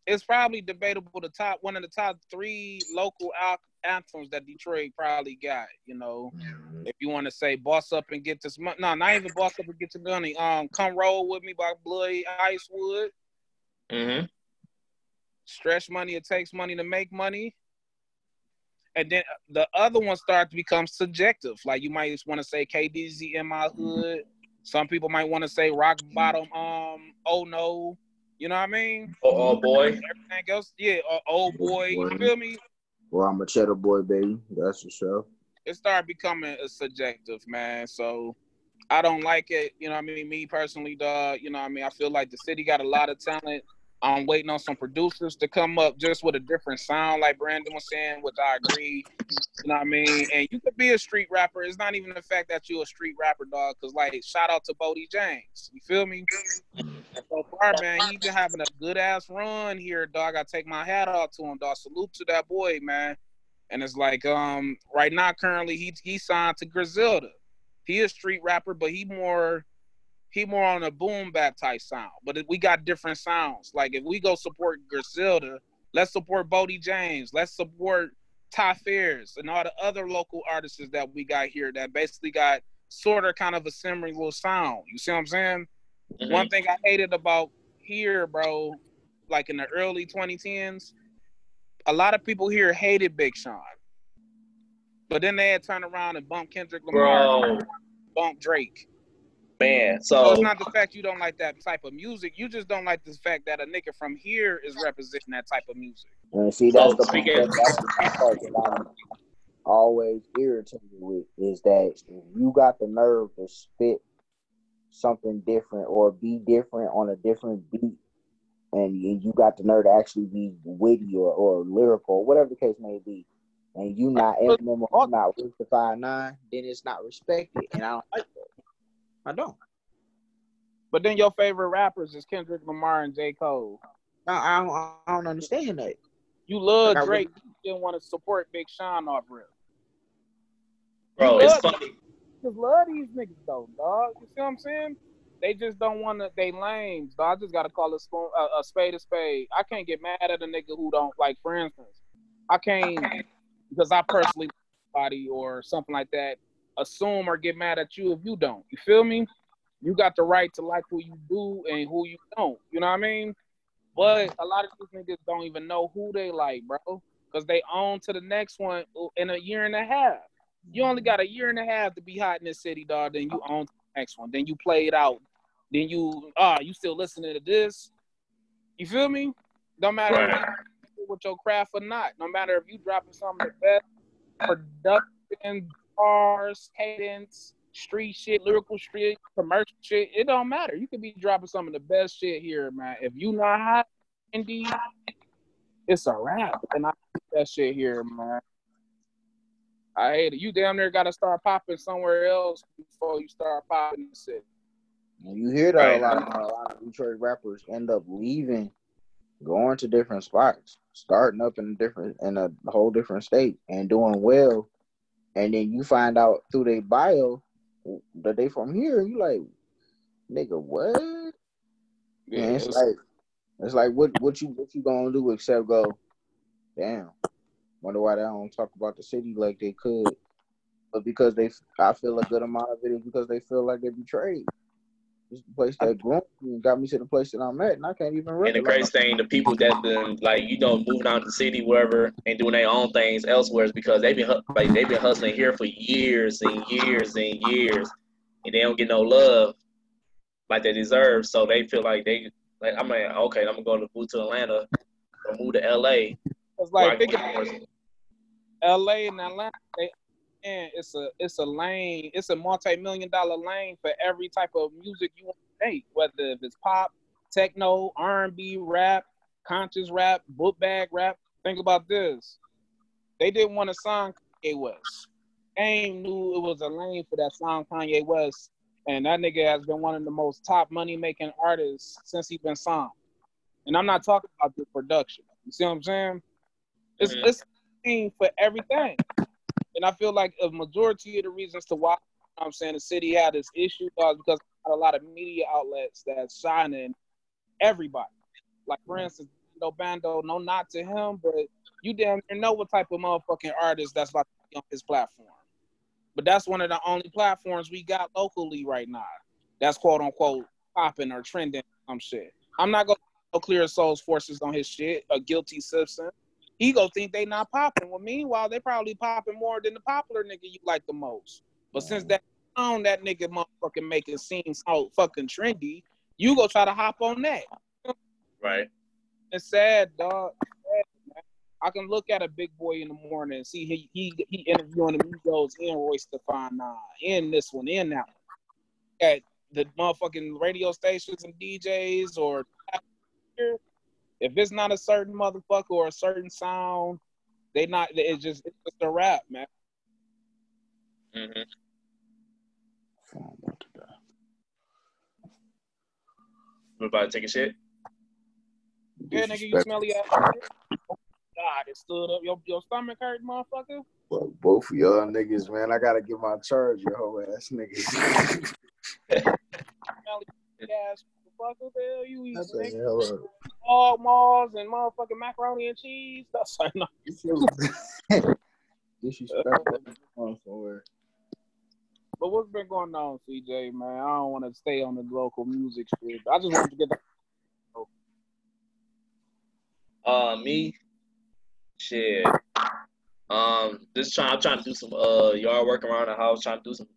It's probably debatable the top one of the top three local al- anthems that Detroit probably got. You know, if you want to say "Boss Up and Get This Money," no, not even "Boss Up and Get This Money." Um, "Come Roll with Me" by Blade Icewood. Mm-hmm. Stretch Money. It takes money to make money. And then the other ones start to become subjective. Like you might just want to say KDZ in my hood. Some people might want to say rock bottom. Um, oh no, you know what I mean? Oh, oh boy. Everything else, yeah. Uh, oh boy, you feel me? Well, I'm a cheddar boy, baby. That's for sure. It started becoming a subjective, man. So I don't like it. You know what I mean? Me personally, dog. You know what I mean? I feel like the city got a lot of talent. I'm waiting on some producers to come up just with a different sound, like Brandon was saying, which I agree. You know what I mean? And you could be a street rapper. It's not even the fact that you're a street rapper, dog. Cause like, shout out to Boldy James. You feel me? So far, man, he's been having a good ass run here, dog. I take my hat off to him, dog. Salute to that boy, man. And it's like, um, right now, currently, he he signed to Griselda. He a street rapper, but he more he more on a boom bap type sound. But we got different sounds. Like if we go support Griselda, let's support Boldy James. Let's support Ty and all the other local artists that we got here that basically got sort of kind of a similar little sound. You see what I'm saying? Mhm. One thing I hated about here, bro, like in the early 2010s, a lot of people here hated Big Sean. But then they had turned around and bumped Kendrick Lamar, bumped Drake. Man. So So it's not the fact you don't like that type of music. You just don't like the fact that a nigga from here is representing that type of music. And see, that's So, the speaking- part, that's the part that I'm always irritated with is that if you got the nerve to spit something different or be different on a different beat, and you you got the nerve to actually be witty or, or lyrical, or whatever the case may be, and you not Eminem or not with the five nine, then it's not respected, and I don't like that. I don't. But then your favorite rappers is Kendrick Lamar and J. Cole. I, I don't. I don't understand that. You love Like I Drake. You didn't want to support Big Sean off real. bro, You it's funny. just love these niggas though, dog. You see what I'm saying? They just don't want to. They lames, dog. I just gotta call a, spoon, a, a spade a spade. I can't get mad at a nigga who don't like. For instance, I can't because I personally body or something like that. Assume or get mad at you if you don't. You feel me? You got the right to like who you do and who you don't. You know what I mean? But a lot of these niggas don't even know who they like, bro, because they own to the next one in a year and a half. You only got a year and a half to be hot in this city, dog. Then you own to the next one. Then you play it out. Then you ah, you still listening to this. You feel me? Don't matter Right. you with your craft or not. No matter if you dropping some of the best production, bars, cadence, street shit, lyrical shit, commercial shit. It don't matter. You could be dropping some of the best shit here, man. If you not hot, indie, it's a wrap. And I hate that shit here, man. I hate it. You damn near got to start popping somewhere else before you start popping in the city. And you hear that Right. a lot of a lot of Detroit rappers end up leaving, going to different spots, starting up in a different in a whole different state and doing well, and then you find out through their bio that they from here. You like, nigga, what? Yeah, and it's, like, it's like what what you what you gonna do except go, damn. Wonder why they don't talk about the city like they could, but because they, I feel a good amount of it is because they feel like they betrayed. It's the place that groomed me and got me to the place that I'm at, and I can't even. And the recognize crazy thing, the people that been like you know moving out to the city, wherever, and doing their own things elsewhere is because they've been like they've been hustling here for years and years and years, and they don't get no love like they deserve. So they feel like they like I'm like okay, I'm gonna go to move to Atlanta or move to LA. It's like can think get about more- LA and Atlanta, man, it's a it's a lane, it's a multi-million dollar lane for every type of music you want to make, whether if it's pop, techno, R&B, rap, conscious rap, book bag rap. Think about this. They didn't want to sign Kanye West. AIM knew it was a lane for that song Kanye West, and that nigga has been one of the most top money making artists since he been signed. And I'm not talking about the production. You see what I'm saying? It's Mhm. it's for everything. And I feel like a majority of the reasons to why I'm saying the city had this issue was because a lot of media outlets that's shining everybody. Like for instance, no bando, no not to him, but you damn near know what type of motherfucking artist that's about to be on his platform. But that's one of the only platforms we got locally right now. That's quote unquote popping or trending some shit. I'm not gonna Clear Soul Forces on his shit, a Guilty Simpson. He go think they not popping. Well, meanwhile, they probably popping more than the popular nigga you like the most. But since that on that nigga motherfucking making seem so fucking trendy, you go try to hop on that. right. It's sad, dog. It's sad. I can look at a big boy in the morning and see he he, he interviewing the Migos in Royce the Fine Nine, in this one, in that one. At the motherfucking radio stations and DJs or if it's not a certain motherfucker or a certain sound, they not it's just it's just a rap, man. hmm Phone about to die. We about to take a shit. Yeah, nigga, you smelly ass. God, it stood up. Your your stomach hurt, motherfucker. Well, both of y'all niggas, man. I gotta get my charge, your whole ass niggas. Smelly ass motherfucker. What the hell you eat? I said, nigga? hello. Hog maws and motherfucking macaroni and cheese. That's like no. Disrespectful. Going forward. But what's been going on, CJ, man? I don't want to stay on the local music shit. I just want to get the Uh, me, shit. Um, just trying. I'm trying to do some uh yard work around the house. Trying to do some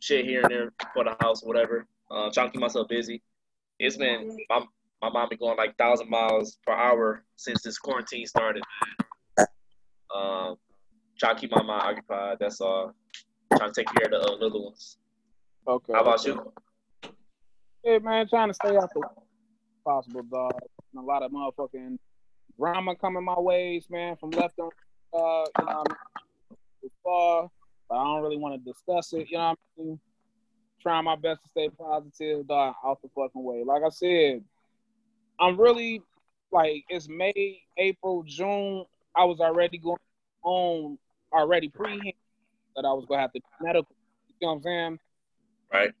shit here and there for the house, whatever. Uh, trying to keep myself busy. It's been my my mom been going like thousand miles per hour since this quarantine started. Man. Um, trying to keep my mind occupied. That's all. Trying to take care of the uh, little ones. Okay. How about you? Hey man, trying to stay out the possible, dog. And a lot of motherfucking drama coming my ways, man, from left on, uh, you know, what I mean, far, but I don't really want to discuss it. You know what I mean? Trying my best to stay positive, dog, out the fucking way. Like I said, I'm really like it's May, April, June. I was already going on already pre that I was gonna have to do medical. You know what I'm saying? Right.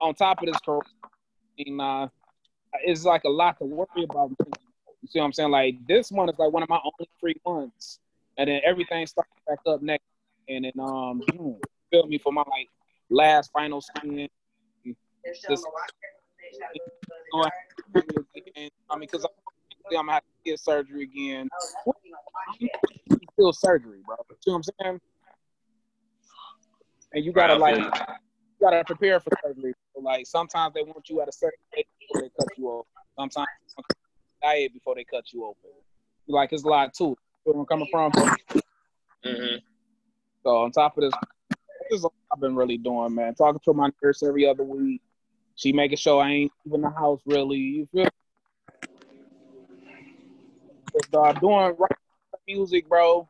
on top of this corona, uh, it's like a lot to worry about. You see what I'm saying? Like this one is like one of my only free months, and then everything starts back up next, and then um, June. Feel me for my like last final skin. Just- I mean, because I'm gonna have to get surgery again. Still surgery, bro. You see what I'm saying? And you gotta Right, like you. you gotta prepare for surgery. Like sometimes they want you at a certain age before they cut you open. Sometimes they want you to diet before they cut you open. Like it's a lot too. Where I'm coming from. hmm So on top of this, this is what I've been really doing, man. Talking to my nurse every other week. She making sure I ain't leaving the house really. You feel? Just, uh, doing music, bro.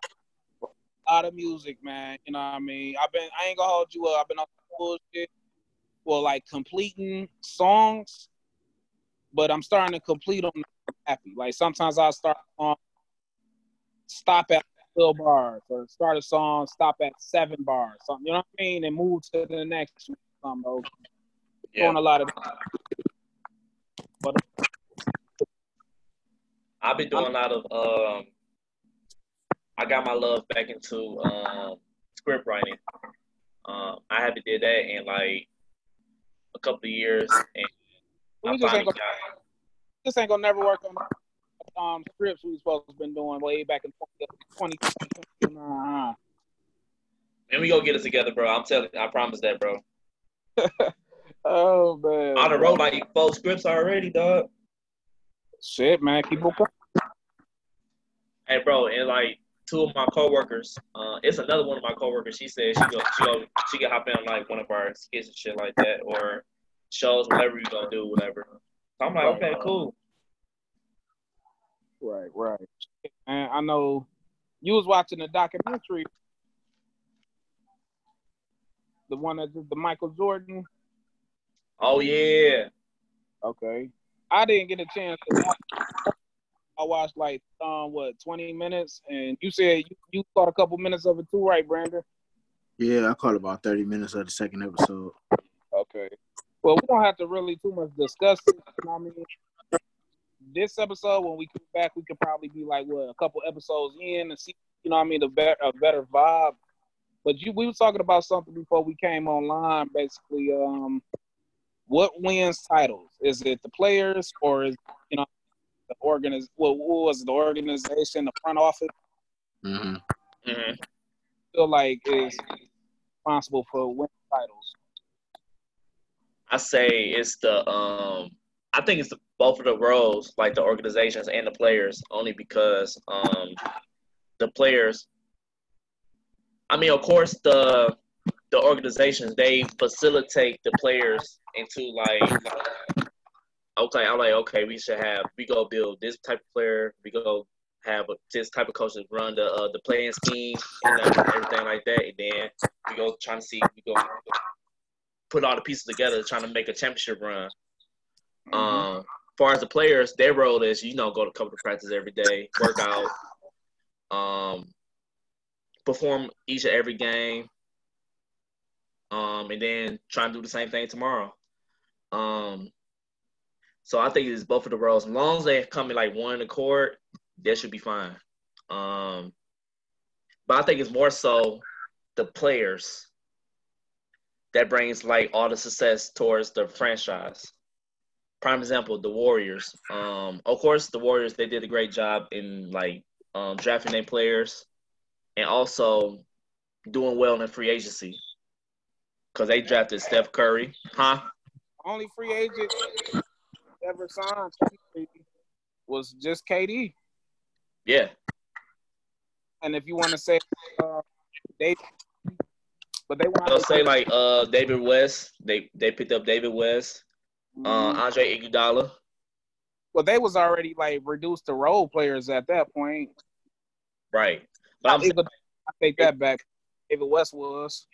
A lot of music, man. You know what I mean? I've been I ain't gonna hold you up. I've been on bullshit. Well, like completing songs, but I'm starting to complete them happy. Like sometimes I start on stop at twelve bars or start a song, stop at seven bars, something. You know what I mean? And move to the next one. Something. Yeah. Doing a lot of but I've been doing a lot of um I got my love back into um script writing. Um I haven't did that in like a couple of years and we I just ain't gonna got this ain't gonna never work on um scripts we supposed to been doing way back in 20, 20 uh, and we gonna get it together, bro. I'm telling I promise that, bro. Oh man. On the road like four scripts already, dog. Shit, man, keep on. Hey, bro, and like two of my coworkers, uh, it's another one of my coworkers. She said she go, she go, she can hop in on like one of our skits and shit like that, or shows, whatever you gonna do, whatever. So I'm like, okay, cool. Right, right. And I know you was watching the documentary, the one that did the Michael Jordan. Oh yeah, Okay. I didn't get a chance to watch. I watched like um what twenty minutes, and you said you, you caught a couple minutes of it too, right, Brandon? Yeah, I caught about 30 minutes of the second episode. Okay. Well, we don't have to really too much discuss it. You know I mean? This episode, when we come back, we could probably be like what a couple episodes in and see, you know what I mean, a better a better vibe. But you we were talking about something before we came online, basically, um what wins titles? Is it the players or is you know the organiz well, what was it, the organization, the front office hmm hmm feel like is responsible for winning titles? I say it's the um, I think it's the, both of the roles, like the organizations and the players, only because um, the players. I mean, of course, the the organizations they facilitate the players into like, okay, I'm like, okay, we should have we go build this type of player, we go have a, this type of coach that run the uh, the playing scheme and everything like that, and then we go trying to see we go put all the pieces together, trying to make a championship run. Um, as far as the players, their role is you know go to a couple of practice every day, work out, um, perform each and every game, um, and then try and do the same thing tomorrow. Um, So I think it's both of the roles. As long as they come in like one accord, that should be fine. Um, but I think it's more so the players that brings like all the success towards the franchise. Prime example, the Warriors. Um, of course, the Warriors they did a great job in like um, drafting their players and also doing well in free agency because they drafted Steph Curry, huh? Only free agent ever signed was just KD. Yeah, And if you want to say uh, they, but they want they'll say like uh David West. They they picked up David West, uh, Andre Iguodala. well, they was already like reduced to role players at that point. Right, but I'm Even- I take that back. David West was.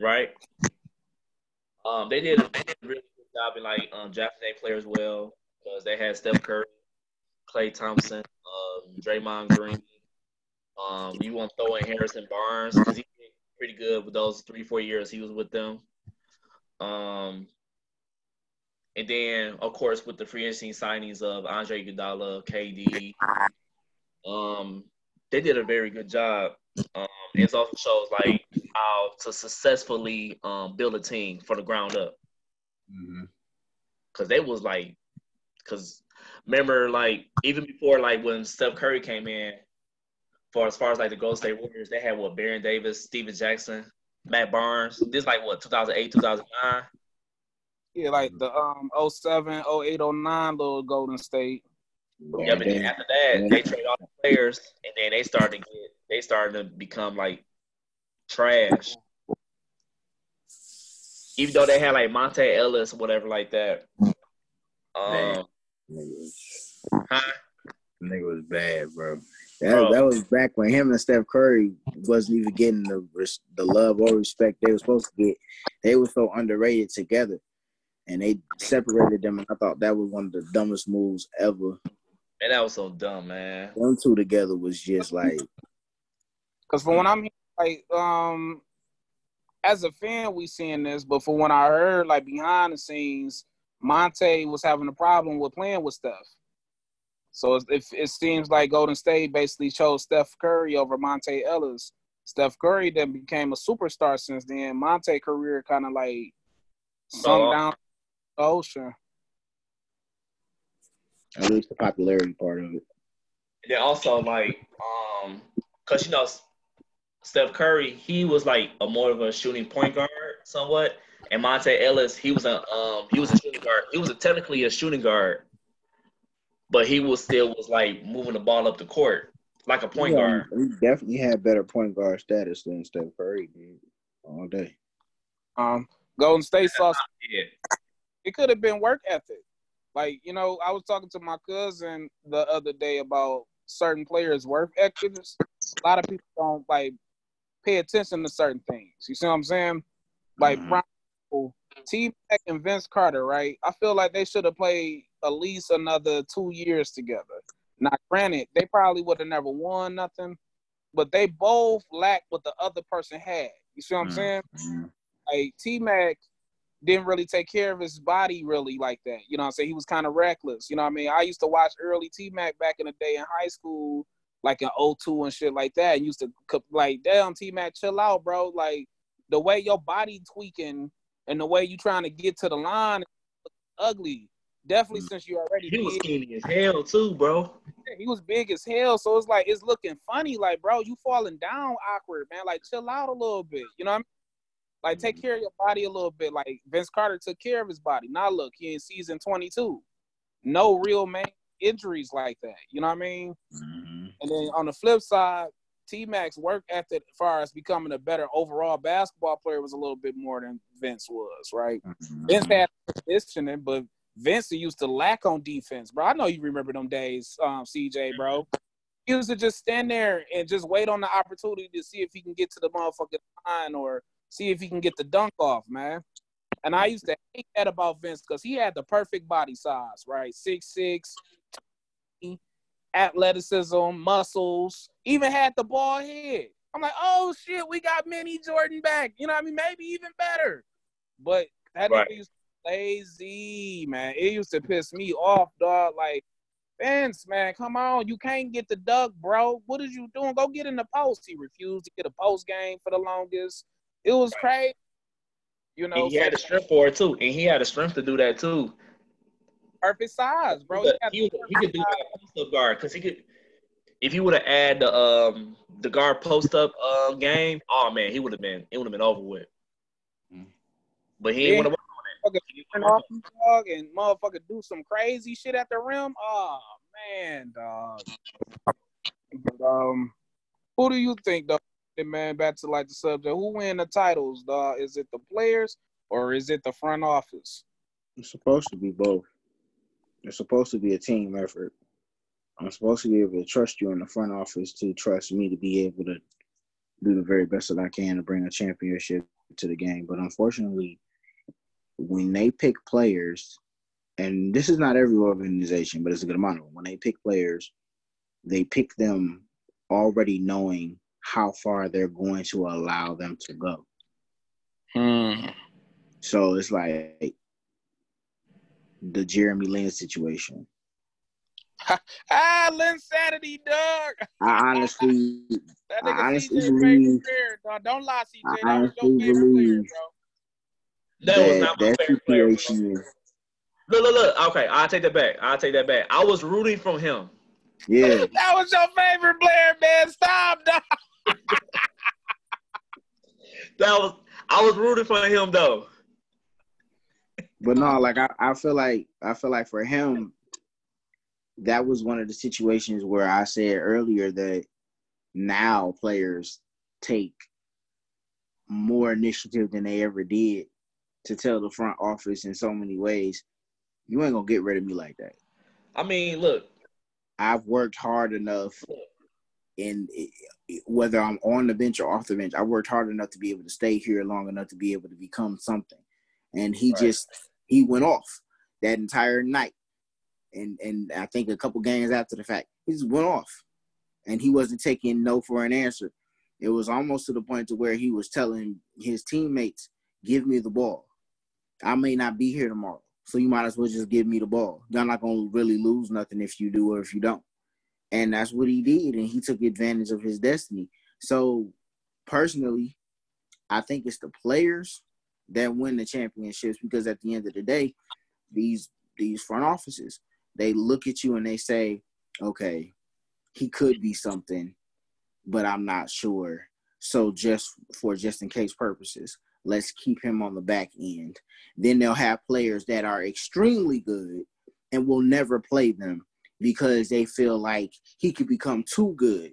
right. Um, they did a really good job in like um drafting their players well because they had Steph Curry, Klay Thompson, um, Draymond Green. Um, you want to throw in Harrison Barnes because he did pretty good with those three four years he was with them. Um, and then of course with the free agency signings of Andre Iguodala, KD, um, they did a very good job. Um, it also shows like how to successfully um, build a team from the ground up Mhm. because they was like, because remember like even before like when Steph Curry came in, for as far as like the Golden State Warriors, they had what Baron Davis, Stephen Jackson, Matt Barnes. This like what 2008, 2009. Yeah, like the um 07, 08, 09 little Golden State. Yeah, but then then- after that, yeah. they trade all the players, and then they started to get, they started to become like trash. Even though they had like Monta Ellis, whatever like that. Um, Nigga was, huh? nigga was bad, bro. That, Bro. that was back when him and Steph Curry wasn't even getting the the love or respect they were supposed to get. They were so underrated together, and they separated them. And I thought that was one of the dumbest moves ever. man, that was so dumb, man. Them two together was just like Because for when I'm like um as a fan, we seeing this, but for when I heard like behind the scenes, Monta was having a problem with playing with Steph. So it, it, it seems like Golden State basically chose Steph Curry over Monta Ellis. Steph Curry then became a superstar since then. Monta career kind of like sunk Oh. down the ocean. at least the popularity part of it. And then also like, um, cause you know, Steph Curry, he was like a more of a shooting point guard, somewhat, and Monta Ellis, he was a um, he was a shooting guard. He was a, technically a shooting guard, but he was still was like moving the ball up the court like a point Yeah, guard. He definitely had better point guard status than Steph Curry did all day. Um, Golden State saw Yeah, it could have been work ethic. Like, you know, I was talking to my cousin the other day about certain players' work ethics. A lot of people don't like pay attention to certain things. You see what I'm saying? Like Mhm. prime T Mac and Vince Carter, right? I feel like they should have played at least another two years together. Now, granted, they probably would have never won nothing, but they both lacked what the other person had. You see what I'm Mhm. saying? Like T Mac didn't really take care of his body really like that. You know what I'm saying? He was kind of reckless. You know what I mean? I used to watch early T Mac back in the day in high school, like in 02 and shit like that. And used to like, damn, T Mac, chill out, bro. Like the way your body tweaking and the way you trying to get to the line ugly. Definitely Mm. since you already he was skinny as hell too, bro. he was big as hell. So it's like it's looking funny, like, bro, you falling down awkward, man. Like chill out a little bit. You know what I mean? Like take care of your body a little bit. Like Vince Carter took care of his body. Now look, he in season 22. No real man injuries like that. You know what I mean? Mhm. And then on the flip side, T Mac's work ethic as far as becoming a better overall basketball player was a little bit more than Vince was, right? Vince Mhm. had positioning, but Vince used to lack on defense, bro. I know you remember them days, um, CJ, bro. He used to just stand there and just wait on the opportunity to see if he can get to the motherfucking line or see if he can get the dunk off, man. And I used to hate that about Vince because he had the perfect body size, right? Six six, athleticism, muscles, even had the ball head. I'm like, oh shit, we got Mini Jordan back. You know what I mean? Maybe even better. But that Right. nigga used to lazy, man. It used to piss me off, dog. Like, Vince, man, come on. You can't get the duck, bro. What is you doing? Go get in the post. He refused to get a post game for the longest. It was crazy. You know, And he had the so strength for it too, and he had the strength to do that too. perfect size, bro. But had he, would- he could do that post up guard because he could. If he would have added the um the guard post up um game, oh man, he would have been it would have been over with. Mm. But he ain't Yeah. want to. turn off you, dog, and motherfucker do some crazy shit at the rim. Oh man, dog. But, um, who do you think, Man, back to like the subject. Who win the titles, dog? Is it the players or is it the front office? It's supposed to be both. It's supposed to be a team effort. I'm supposed to be able to trust you in the front office to trust me to be able to do the very best that I can to bring a championship to the game. But unfortunately, when they pick players, and this is not every organization, but it's a good amount of them. When they pick players, they pick them already knowing how far they're going to allow them to go. Hmm. So it's like the Jeremy Lin situation. Ah, Linsanity, dog. I honestly, That I honestly CJ believe- player, dog. Don't lie, CJ. I That was your honestly favorite player, believe bro. That was that not my favorite player. bro. Look, look, look. Okay, I'll take that back. I'll take that back. I was rooting for him. yeah. That was your favorite player, man. Stop, dog. That was I was rooting for him though. But no, like I, I feel like I feel like for him, that was one of the situations where I said earlier that now players take more initiative than they ever did to tell the front office in so many ways, you ain't gonna get rid of me like that. I mean, look, I've worked hard enough in whether I'm on the bench or off the bench, I worked hard enough to be able to stay here long enough to be able to become something. And he Right. just he went off that entire night. And and I think a couple games after the fact, he just went off. And he wasn't taking no for an answer. It was almost to the point to where he was telling his teammates, give me the ball. I may not be here tomorrow. So you might as well just give me the ball. Y'all not gonna really lose nothing if you do or if you don't. And that's what he did, and he took advantage of his destiny. So personally, I think it's the players that win the championships because at the end of the day, these these front offices, they look at you and they say, Okay, he could be something, but I'm not sure. So just for just in case purposes, let's keep him on the back end. Then they'll have players that are extremely good and will never play them because they feel like he could become too good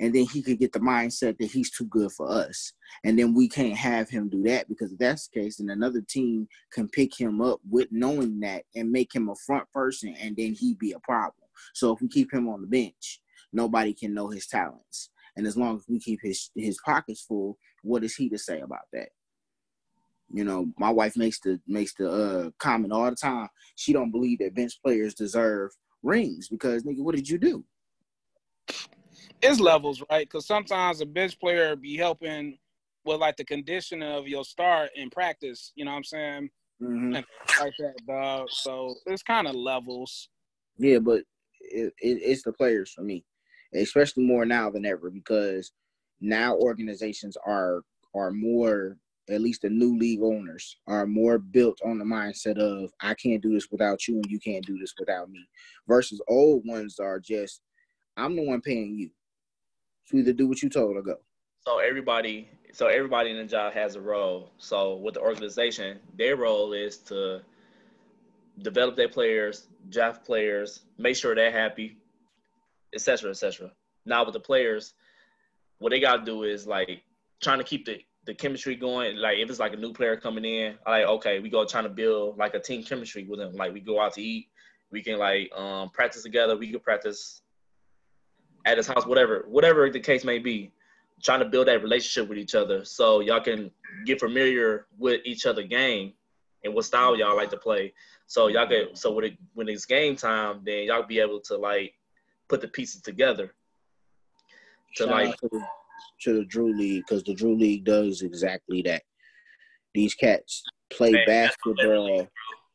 and then he could get the mindset that he's too good for us. And then we can't have him do that because if that's the case, then another team can pick him up with knowing that and make him a front person and then he be a problem. So if we keep him on the bench, nobody can know his talents. And as long as we keep his his pockets full, what is he to say about that? You know, my wife makes the makes the uh, comment all the time. She don't believe that bench players deserve rings because nigga, what did you do? It's levels, right? Because sometimes a bench player be helping with like the condition of your start in practice. You know what I'm saying? Mm-hmm. Like that, dog. So it's kind of levels. Yeah, but it, it, it's the players for me, especially more now than ever because now organizations are are more at least the new league owners are more built on the mindset of I can't do this without you and you can't do this without me versus old ones are just I'm the one paying you. So either do what you told or go. So everybody, so everybody in the job has a role. So with the organization, their role is to develop their players, draft players, make sure they're happy, etc., etc. Now with the players, what they got to do is like trying to keep the the chemistry going. Like if it's like a new player coming in, I like okay, we go trying to build like a team chemistry with them. Like we go out to eat, we can like um practice together. We can practice at his house, whatever, whatever the case may be trying to build that relationship with each other so y'all can get familiar with each other game and what style y'all like to play. So y'all get so when it when it's game time, then y'all be able to like put the pieces together. To Shout like to the, Drew League because the Drew League does exactly that. These cats, play Man, basketball.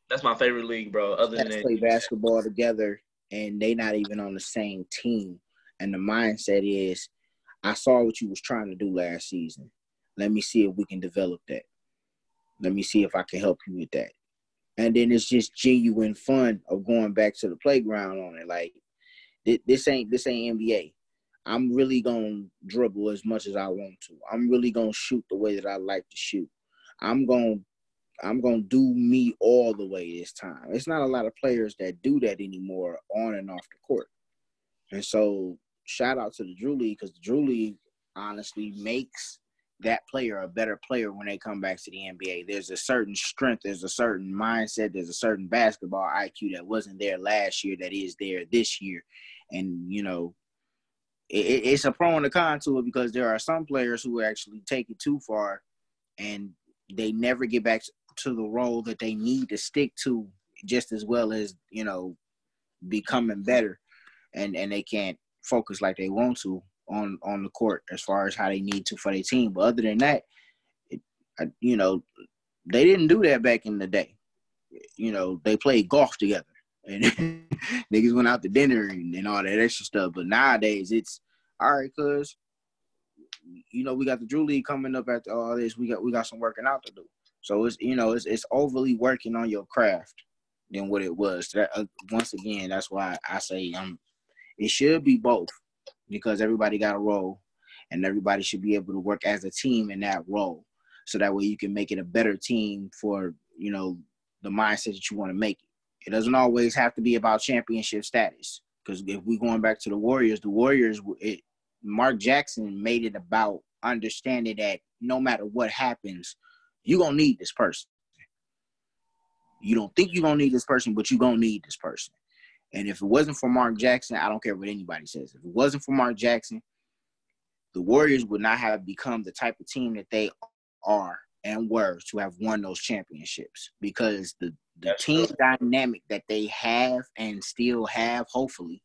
That's my favorite league, bro. Other than that, play basketball together and they not even on the same team. And the mindset is, I saw what you was trying to do last season. Let me see if we can develop that. Let me see if I can help you with that. And then it's just genuine fun of going back to the playground on it. Like this ain't this ain't NBA. I'm really gonna dribble as much as I want to. I'm really gonna shoot the way that I like to shoot. I'm gonna I'm gonna do me all the way this time. It's not a lot of players that do that anymore on and off the court. And so shout out to the Drew League because the Drew League honestly makes that player a better player when they come back to the NBA. There's a certain strength, there's a certain mindset, there's a certain basketball IQ that wasn't there last year that is there this year. And you know, it, it- it's a pro and a con to it because there are some players who actually take it too far and they never get back to the role that they need to stick to just as well as you know becoming better. And and they can't focus like they want to on on the court as far as how they need to for their team. But other than that it, you know they didn't do that back in the day. You know they played golf together and niggas went out to dinner and, and all that extra stuff but nowadays it's all right cuz you know we got the Drew League coming up after all this we got we got some working out to do so it's you know it's it's overly working on your craft than what it was. That, uh, once again, that's why I say um, it should be both because everybody got a role, and everybody should be able to work as a team in that role. So that way you can make it a better team for you know the mindset that you want to make. It doesn't always have to be about championship status because if we're going back to the Warriors, the Warriors, it, Mark Jackson made it about understanding that no matter what happens, you're gonna need this person. You don't think you're gonna need this person, but you're gonna need this person. And if it wasn't for Mark Jackson, I don't care what anybody says. If it wasn't for Mark Jackson, the Warriors would not have become the type of team that they are and were to have won those championships because the, the That's team true. dynamic that they have and still have, hopefully,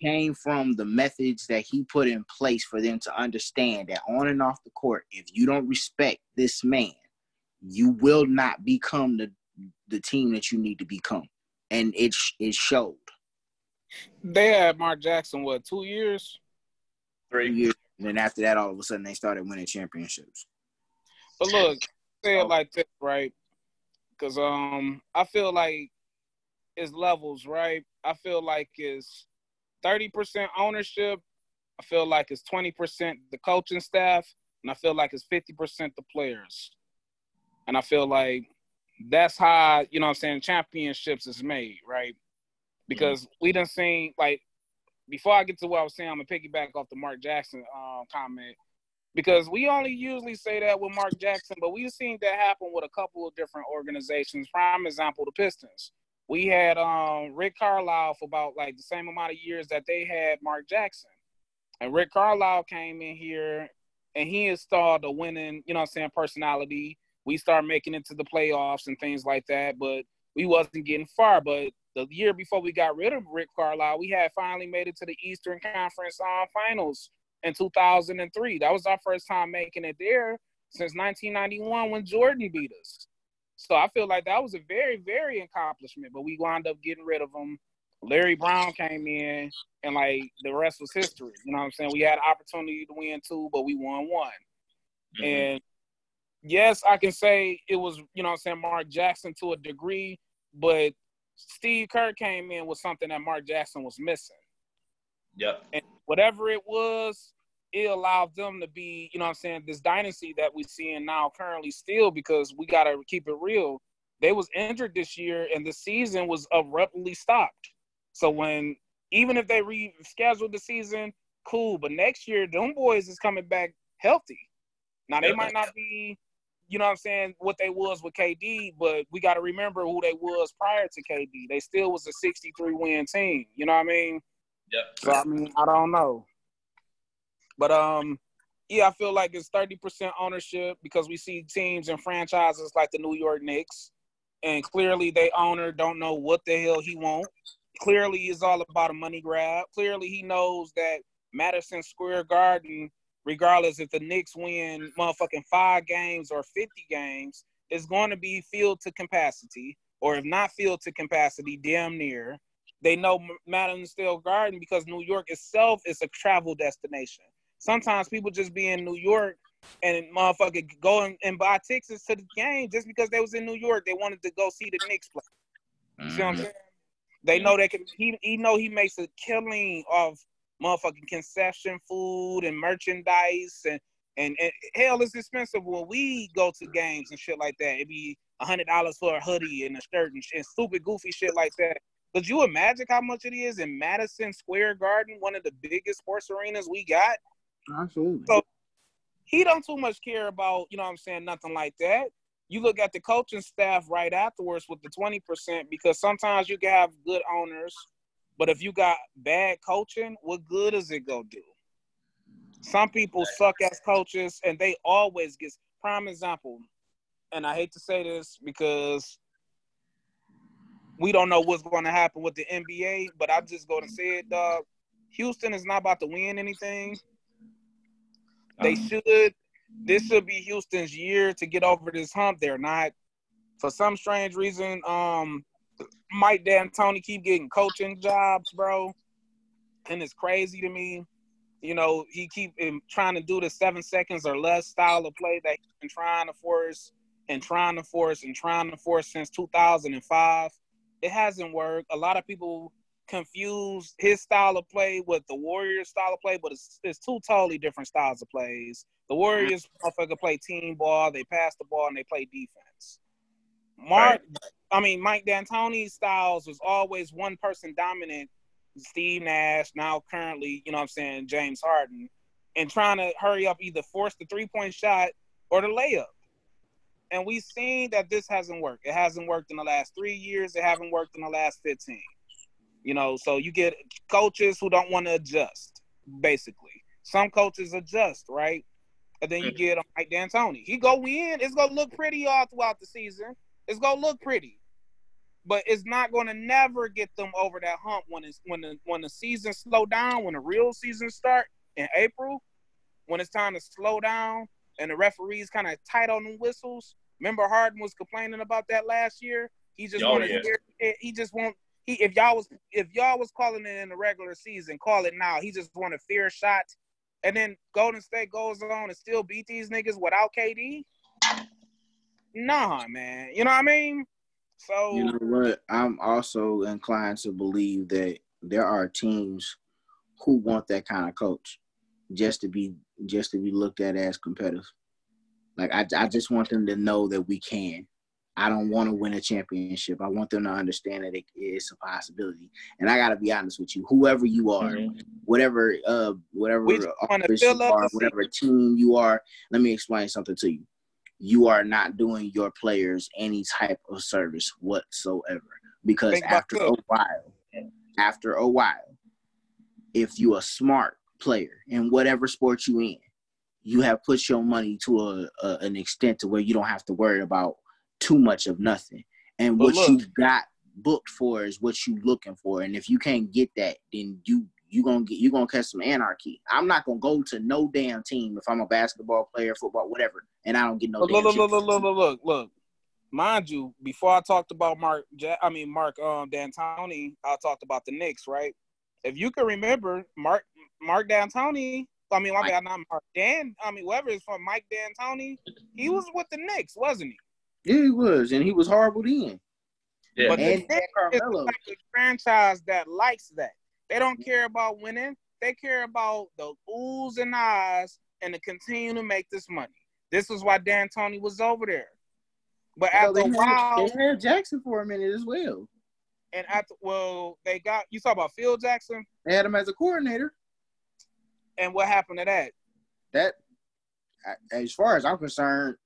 came from the methods that he put in place for them to understand that on and off the court, if you don't respect this man, you will not become the the team that you need to become, and it it showed. They had Mark Jackson what two years? Three. years, and then after that, all of a sudden they started winning championships. But look, say it like this, right? Because um, I feel like it's levels, right? I feel like it's thirty percent ownership. I feel like it's twenty percent the coaching staff, and I feel like it's fifty percent the players. And I feel like that's how you know what I'm saying championships is made, right? Because we done seen like before I get to what I was saying, I'm gonna piggyback off the Mark Jackson um, comment because we only usually say that with Mark Jackson, but we've seen that happen with a couple of different organizations. Prime example, the Pistons. We had um, Rick Carlisle for about like the same amount of years that they had Mark Jackson, and Rick Carlisle came in here and he installed a winning, you know, I'm saying personality. We started making it to the playoffs and things like that, but we wasn't getting far. But the year before we got rid of Rick Carlisle, we had finally made it to the Eastern Conference um, Finals in 2003. That was our first time making it there since 1991 when Jordan beat us. So I feel like that was a very, very accomplishment, but we wound up getting rid of him. Larry Brown came in, and like the rest was history. You know what I'm saying? We had opportunity to win two, but we won one. Mhm. And yes, I can say it was, you know what I'm saying, Mark Jackson to a degree, but Steve Kerr came in with something that Mark Jackson was missing Yep. and whatever it was, it allowed them to be, you know what I'm saying, this dynasty that we're seeing now currently still because we gotta keep it real. They was injured this year and the season was abruptly stopped. So when even if they rescheduled the season, cool. But next year, them boys is coming back healthy. Now they might not be, you know what I'm saying, what they was with KD, but we got to remember who they was prior to KD. They still was a 63 win team. You know what I mean? Yep. So I mean, I don't know. But um, yeah, I feel like it's thirty percent ownership because we see teams and franchises like the New York Knicks, and clearly they owner don't know what the hell he wants. Clearly, it's all about a money grab. Clearly, he knows that Madison Square Garden regardless if the Knicks win motherfucking five games or 50 games, is going to be filled to capacity, or if not filled to capacity, damn near. They know Madison Square Garden because New York itself is a travel destination. Sometimes people just be in New York and motherfucker go and, and buy tickets to the game just because they was in New York. They wanted to go see the Knicks play. You see what I'm mm-hmm. saying? They know they can. He he know he makes a killing off motherfucking concession food and merchandise and and, and hell, it's expensive when we go to games and shit like that. It'd be a hundred dollars for a hoodie and a shirt and, and stupid goofy shit like that. Could you imagine how much it is in Madison Square Garden, one of the biggest sports arenas we got? Absolutely. So he don't too much care about, you know what I'm saying, nothing like that. You look at the coaching staff right afterwards with the 20% because sometimes you can have good owners, but if you got bad coaching, what good is it gonna do? Some people suck as coaches and they always get prime example. And I hate to say this because we don't know what's going to happen with the NBA, but I'm just going to say it, dog. Houston is not about to win anything. They should. This should be Houston's year to get over this hump. They're not. For some strange reason, um, Mike D'Antoni keep getting coaching jobs, bro, and it's crazy to me. You know, he keep um, trying to do the seven seconds or less style of play that he's been trying to force and trying to force and trying to force since 2005. It hasn't worked. A lot of people confuse his style of play with the Warriors style of play, but it's, it's two totally different styles of plays. The mm-hmm. Warriors motherfucker play team ball, they pass the ball and they play defense. Mark, I mean Mike D'Antoni's styles was always one person dominant. Steve Nash, now currently, you know what I'm saying, James Harden, and trying to hurry up either force the three point shot or the layup. And we've seen that this hasn't worked. It hasn't worked in the last three years. It hasn't worked in the last 15. You know, so you get coaches who don't want to adjust, basically. Some coaches adjust, right? And then you mm. get Mike D'Antoni. He go in, it's gonna look pretty all throughout the season. It's gonna look pretty, but it's not gonna never get them over that hump when it's when the when the season slow down, when the real season start in April, when it's time to slow down and the referees kind of tight on the whistles. Remember Harden was complaining about that last year. He just Oh, wanted yeah. he just want he if y'all was if y'all was calling it in the regular season, call it now. He just want a fair shot. And then Golden State goes on and still beat these niggas without KD. Nah, man. You know what I mean? So You know what? I'm also inclined to believe that there are teams who want that kind of coach just to be just to be looked at as competitive. Like I, I just want them to know that we can. I don't want to win a championship. I want them to understand that it's a possibility. And I got to be honest with you, whoever you are, Mhm. whatever uh whatever you are, whatever team you are, let me explain something to you. You are not doing your players any type of service whatsoever because Think after a while, after a while, if you're a smart player in whatever sport you in, you have put your money to a, a an extent to where you don't have to worry about too much of nothing. And But what you look. got booked for is what you looking for. And if you can't get that, then you you gonna get you gonna catch some anarchy. I'm not gonna go to no damn team if I'm a basketball player, football, whatever, and I don't get no look, damn look, look, look, look, look, look, look. Mind you, before I talked about Mark, I mean Mark um, D'Antoni, I talked about the Knicks, right? If you can remember, Mark Mark D'Antoni, I mean, I mean, not Mark Dan, I mean, whoever is from Mike D'Antoni, he was with the Knicks, wasn't he? Yeah, he was, and he was horrible then. Yeah. But the And Dan Knicks is Carmelo. like a franchise that likes that. They don't care about winning. They care about the oohs and ahs and to continue to make this money. This is why D'Antoni was over there. But Hell, after they, a while, had, they had Jackson for a minute as well. and after well, they got you talk about Phil Jackson They had him as a coordinator. and what happened to that? That, as far as I'm concerned,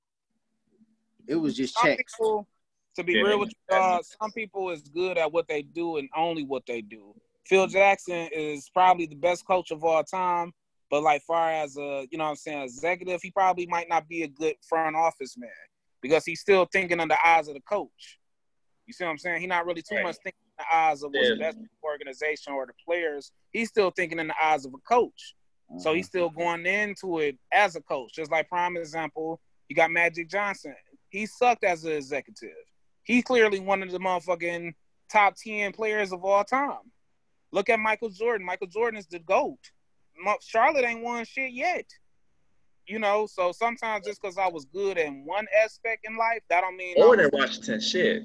it was just Some checks. people, to be Yeah. real with you, uh, some people is good at what they do and only what they do. Phil Jackson is probably the best coach of all time, but like far as a you know what I'm saying executive, he probably might not be a good front office man because he's still thinking in the eyes of the coach. You see what I'm saying? He's not really too Right. much thinking in the eyes of what's Yeah. best for the organization or the players. He's still thinking in the eyes of a coach. So he's still going into it as a coach. Just like prime example, you got Magic Johnson. He sucked as an executive. He's clearly one of the motherfucking top 10 players of all time. Look at Michael Jordan. Michael Jordan is the GOAT. Charlotte ain't won shit yet. You know, so sometimes just because I was good in one aspect in life, that don't mean Or in Washington, shit.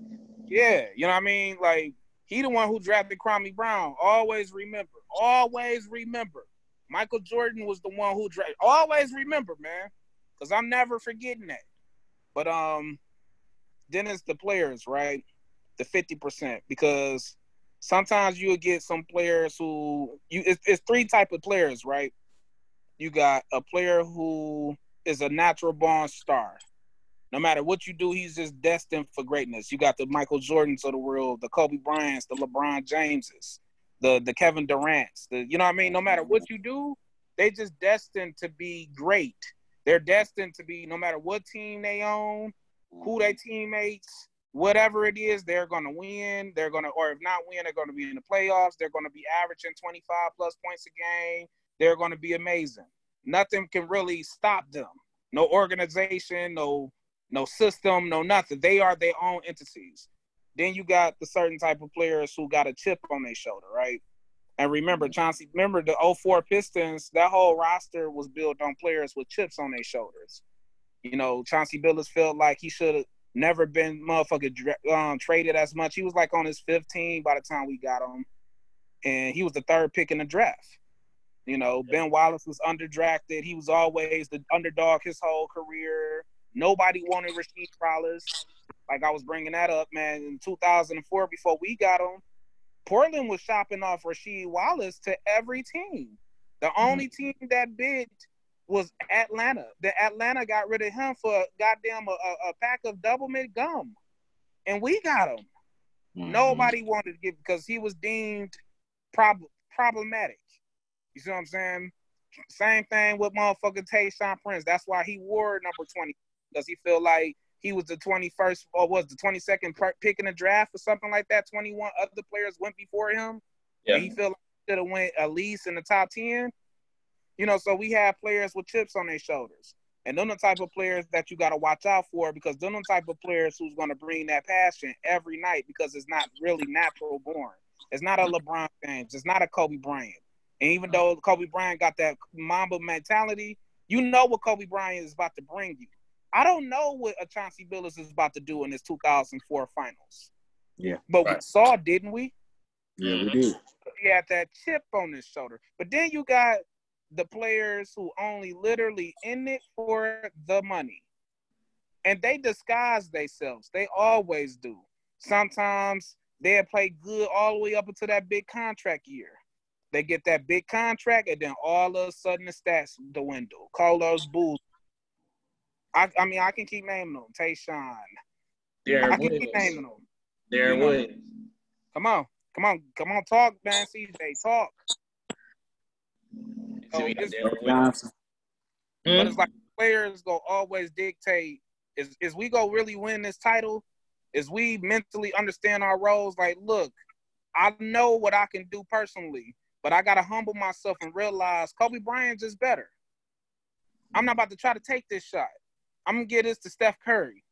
yeah, you know what I mean? Like he the one who drafted Kwame Brown. Always remember. Always remember. Michael Jordan was the one who drafted. Always remember, man, because I'm never forgetting that. But um, then it's the players, right? The fifty percent, because sometimes you'll get some players who you. It's, it's three type of players, right? You got a player who is a natural born star no matter what you do, he's just destined for greatness. You got the Michael Jordans of the world, the Kobe Bryants, the LeBron Jameses, the the Kevin Durant's, the you know what I mean. No matter what you do, they just destined to be great. They're destined to be no matter what team they own, who they mm-hmm. teammates, whatever it is, they're gonna win. They're gonna, or if not win, they're gonna be in the playoffs. They're gonna be averaging 25 plus points a game. They're gonna be amazing. Nothing can really stop them. No organization, no no system, no nothing. They are their own entities. Then you got the certain type of players who got a chip on their shoulder, right? And remember, Chauncey, remember the 04 Pistons, that whole roster was built on players with chips on their shoulders. You know, Chauncey Billups felt like he should have never been motherfucking um, traded as much. He was like on his 15 by the time we got him. And he was the third pick in the draft. You know, Ben Wallace was underdrafted. He was always the underdog his whole career. Nobody wanted Rasheed Wallace. Like I was bringing that up, man. In 2004, before we got him, Portland was shopping off Rasheed Wallace to every team. The mm-hmm. only team that bid was Atlanta. The Atlanta got rid of him for goddamn a, a, a pack of Doublemint gum, and we got him. Mm-hmm. Nobody wanted to give because he was deemed prob- problematic. You see what I'm saying? Same thing with motherfucking Tayshaun Prince. That's why he wore number 20 because he felt like he was the 21st or was the 22nd per- pick in the draft or something like that. 21 other players went before him. Yeah. He felt like he should have went at least in the top 10. You know, so we have players with chips on their shoulders. And them the type of players that you got to watch out for because them the type of players who's going to bring that passion every night because it's not really natural born. It's not a mm-hmm. LeBron James. It's not a Kobe Bryant. And even mm-hmm. though Kobe Bryant got that Mamba mentality, you know what Kobe Bryant is about to bring you. I don't know what a Chauncey Billups is about to do in his 2004 finals. Yeah. But we saw, didn't we? Yeah, we mhm. did. He had that chip on his shoulder. But then you got the players who only literally in it for the money. And they disguise themselves. They always do. Sometimes they'll play good all the way up until that big contract year. They get that big contract, and then all of a sudden the stats dwindle. Carlos Bulls. I, I mean, I can keep naming them. Tayshaun. I Deron can keep naming them. Deron You know. Williams. Come on, come on, come on, talk, man. CJ, talk. See, we got it's- Johnson. But Hmm? it's like players go always dictate is is we go really win this title, is we mentally understand our roles. Like, look, I know what I can do personally, but I gotta humble myself and realize Kobe Bryant's just better. I'm not about to try to take this shot. I'm gonna get this to Steph Curry.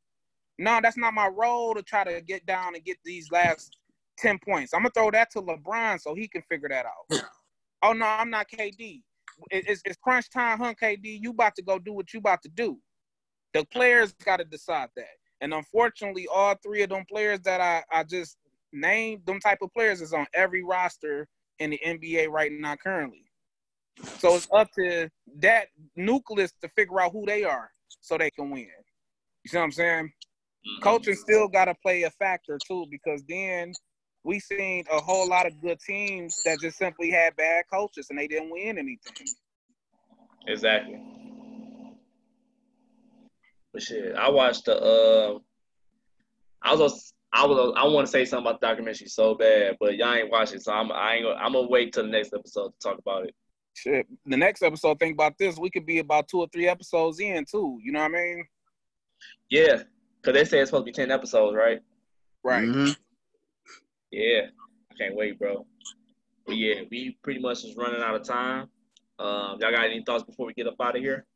No, that's not my role to try to get down and get these last 10 points. I'm gonna throw that to LeBron so he can figure that out. Oh no, I'm not KD. It's, it's crunch time, huh, KD? You about to go do what you about to do. The players got to decide that. And unfortunately, all three of them players that I, I just named, them type of players is on every roster in the NBA right now currently. So it's up to that nucleus to figure out who they are so they can win. You see what I'm saying? Coaching still got to play a factor too, because then we seen a whole lot of good teams that just simply had bad coaches and they didn't win anything. Exactly. But shit, I watched the. Uh, I was. I was. I want to say something about the documentary so bad, but y'all ain't watching, so I'm. I ain't. Gonna, I'm gonna wait till the next episode to talk about it. Shit. The next episode, think about this. We could be about two or three episodes in too. You know what I mean? Yeah, cause they say it's supposed to be ten episodes, right? Right. Mhm. Yeah, I can't wait, bro. But yeah, we pretty much is running out of time. Um, y'all got any thoughts before we get up out of here?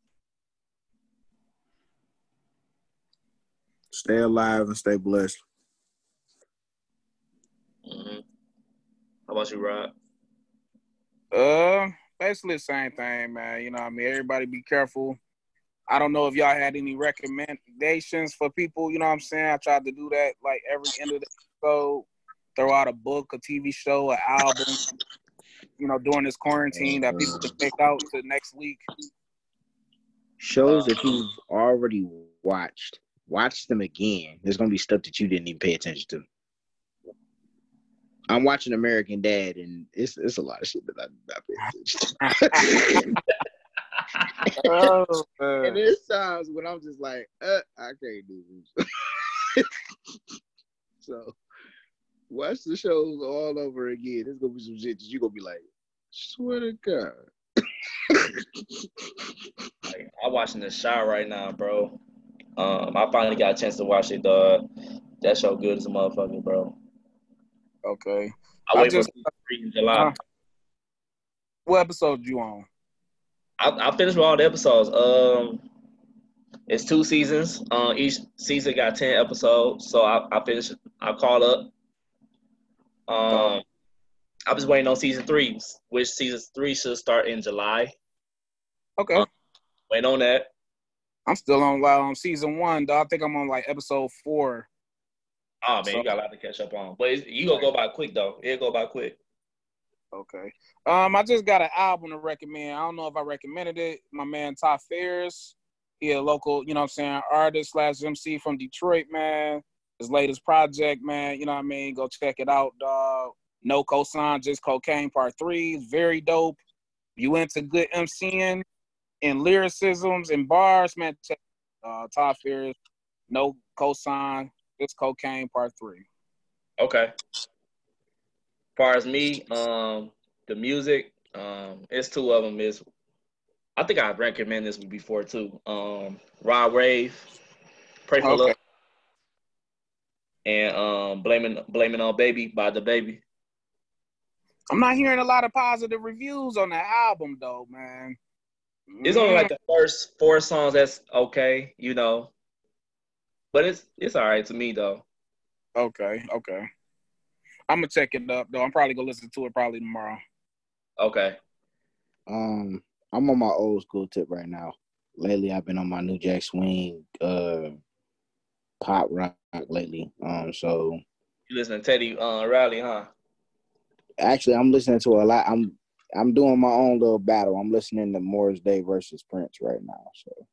Stay alive and stay blessed. hmm How about you, Rob? Uh, basically the same thing, man. You know, what I mean, everybody be careful. I don't know if y'all had any recommendations for people. You know what I'm saying? I tried to do that like every end of the show, Throw out a book, a TV show, an album. You know, during this quarantine that people can pick out to next week. Shows that uh, you've already watched, watch them again. There's gonna be stuff that you didn't even pay attention to. I'm watching American Dad, and it's it's a lot of shit that I not pay attention. Oh, and man. there's times when I'm just like, uh, I can't do this. so watch the shows all over again. There's gonna be some shit that you gonna be like, swear to God. Like, I'm watching the Chi right now, bro. Um, I finally got a chance to watch it, dog. That show good as a motherfucker, bro. Okay. I I wait just- for season three in July. Uh, What episode you on? I, I finished with all the episodes. Um, it's two seasons. Uh, each season got ten episodes, so I, I finished. I caught up. Um, I was waiting on season three, which season three should start in July. Okay. Uh, Waiting on that. I'm still on on season one, though. I think I'm on like episode four. Oh man, So- you got a lot to catch up on. But you gonna go by quick though. It'll go by quick. Okay. Um, I just got an album to recommend. I don't know if I recommended it. My man Ty Farris. He a local, you know what I'm saying, artist slash MC from Detroit, man. His latest project, man, you know what I mean? Go check it out, dog. No cosign, just cocaine part three. Very dope. You into good MCing and lyricisms and bars, man. Check uh Ty Farris, no cosign, just cocaine part three. Okay. far as me, um, the music, um, it's two of them. Is I think I've recommended this one before too. Um, Rod Wave, Pray for Okay. Love, and um, blaming Blame It on Baby by DaBaby. I'm not hearing a lot of positive reviews on the album though, man. It's only like the first four songs that's okay, you know, but it's it's all right to me though. Okay, okay. I'm gonna check it up though. I'm probably gonna listen to it probably tomorrow. Okay. Um, I'm on my old school tip right now. Lately, I've been on my New Jack Swing, uh, pop rock lately. Um, so You listening to Teddy uh, Riley, huh? actually, I'm listening to a lot. I'm I'm doing my own little battle. I'm listening to Morris Day versus Prince right now. So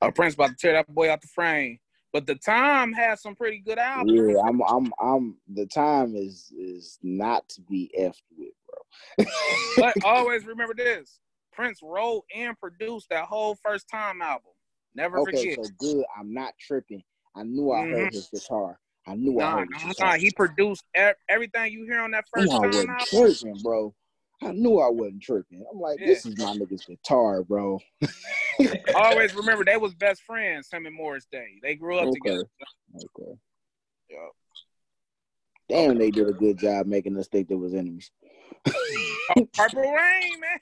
Uh, Prince about to tear that boy out the frame. But the time has some pretty good albums. yeah, I'm I'm I'm. The time is is not to be effed with, bro. But always remember this: Prince wrote and produced that whole first time album. Never okay, forget. so good. I'm not tripping. I knew I heard mm-hmm. his guitar. I knew I heard his nah, guitar. nah, he produced everything you hear on that first time album. tripping, bro. I knew I wasn't tripping. I'm like, this is my nigga's guitar, bro. Always remember they was best friends, him and Morris Day. They grew up Okay. together. Okay. Yeah. Damn, they did a good job making us think they was enemies. Oh, Purple Rain, man.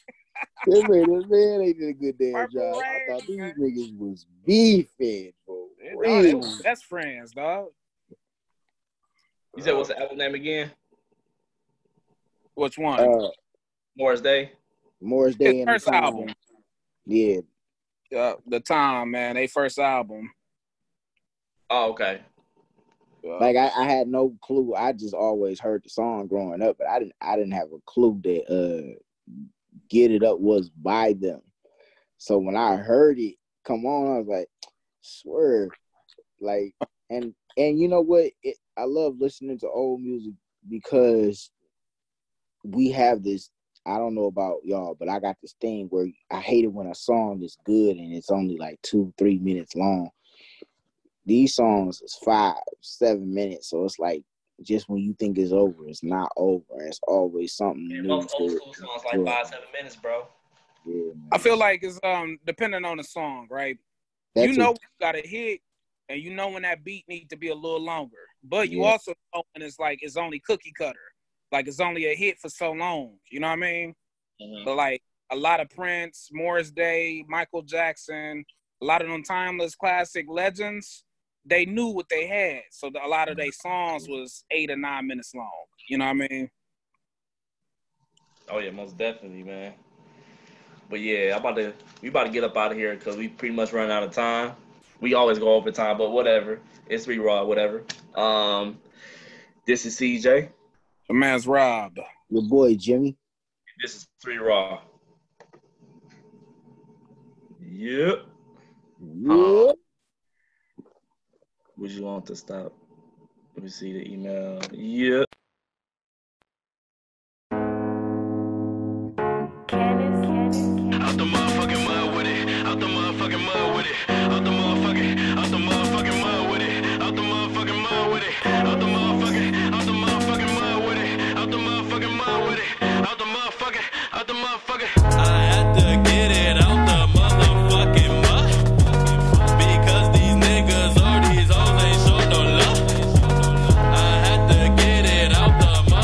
They made us, man, they did a good damn Purple job. I thought these man. niggas was beefing, bro. They, dog, they was best friends, dog. You said what's the album name again? Which one? Uh, Morris Day. Morris Day His and the first Time. album. Yeah, Yeah, the time, man. They first album. Oh, okay. Yeah. like I, I had no clue. I just always heard the song growing up, but I didn't I didn't have a clue that uh Get It Up was by them. So when I heard it come on, I was like, swear. Like and and you know what? It, I love listening to old music because we have this I don't know about y'all, but I got this thing where I hate it when a song is good and it's only like two, three minutes long these songs is five, seven minutes. So it's like just when you think it's over, it's not over. It's always something Yeah, new. most old school songs like five, seven minutes, bro. yeah. I feel like it's um depending on the song, right? That you know when you got a hit, and you know when that beat need to be a little longer. But you Yeah. also know when it's like it's only cookie cutter, like it's only a hit for so long. You know what I mean? Mhm. But like a lot of Prince, Morris Day, Michael Jackson, a lot of them timeless classic legends, they knew what they had. So the, a lot of their songs was eight or nine minutes long. You know what I mean? Oh yeah, most definitely, man. But yeah, I'm about to we about to get up out of here because we pretty much run out of time. We always go over time, but whatever. It's three raw, whatever. Um, this is CJ. The man's Rob. Your boy Jimmy. This is three raw. Yep. Yeah. Uh, would you want to stop? Let me see the email. Yep.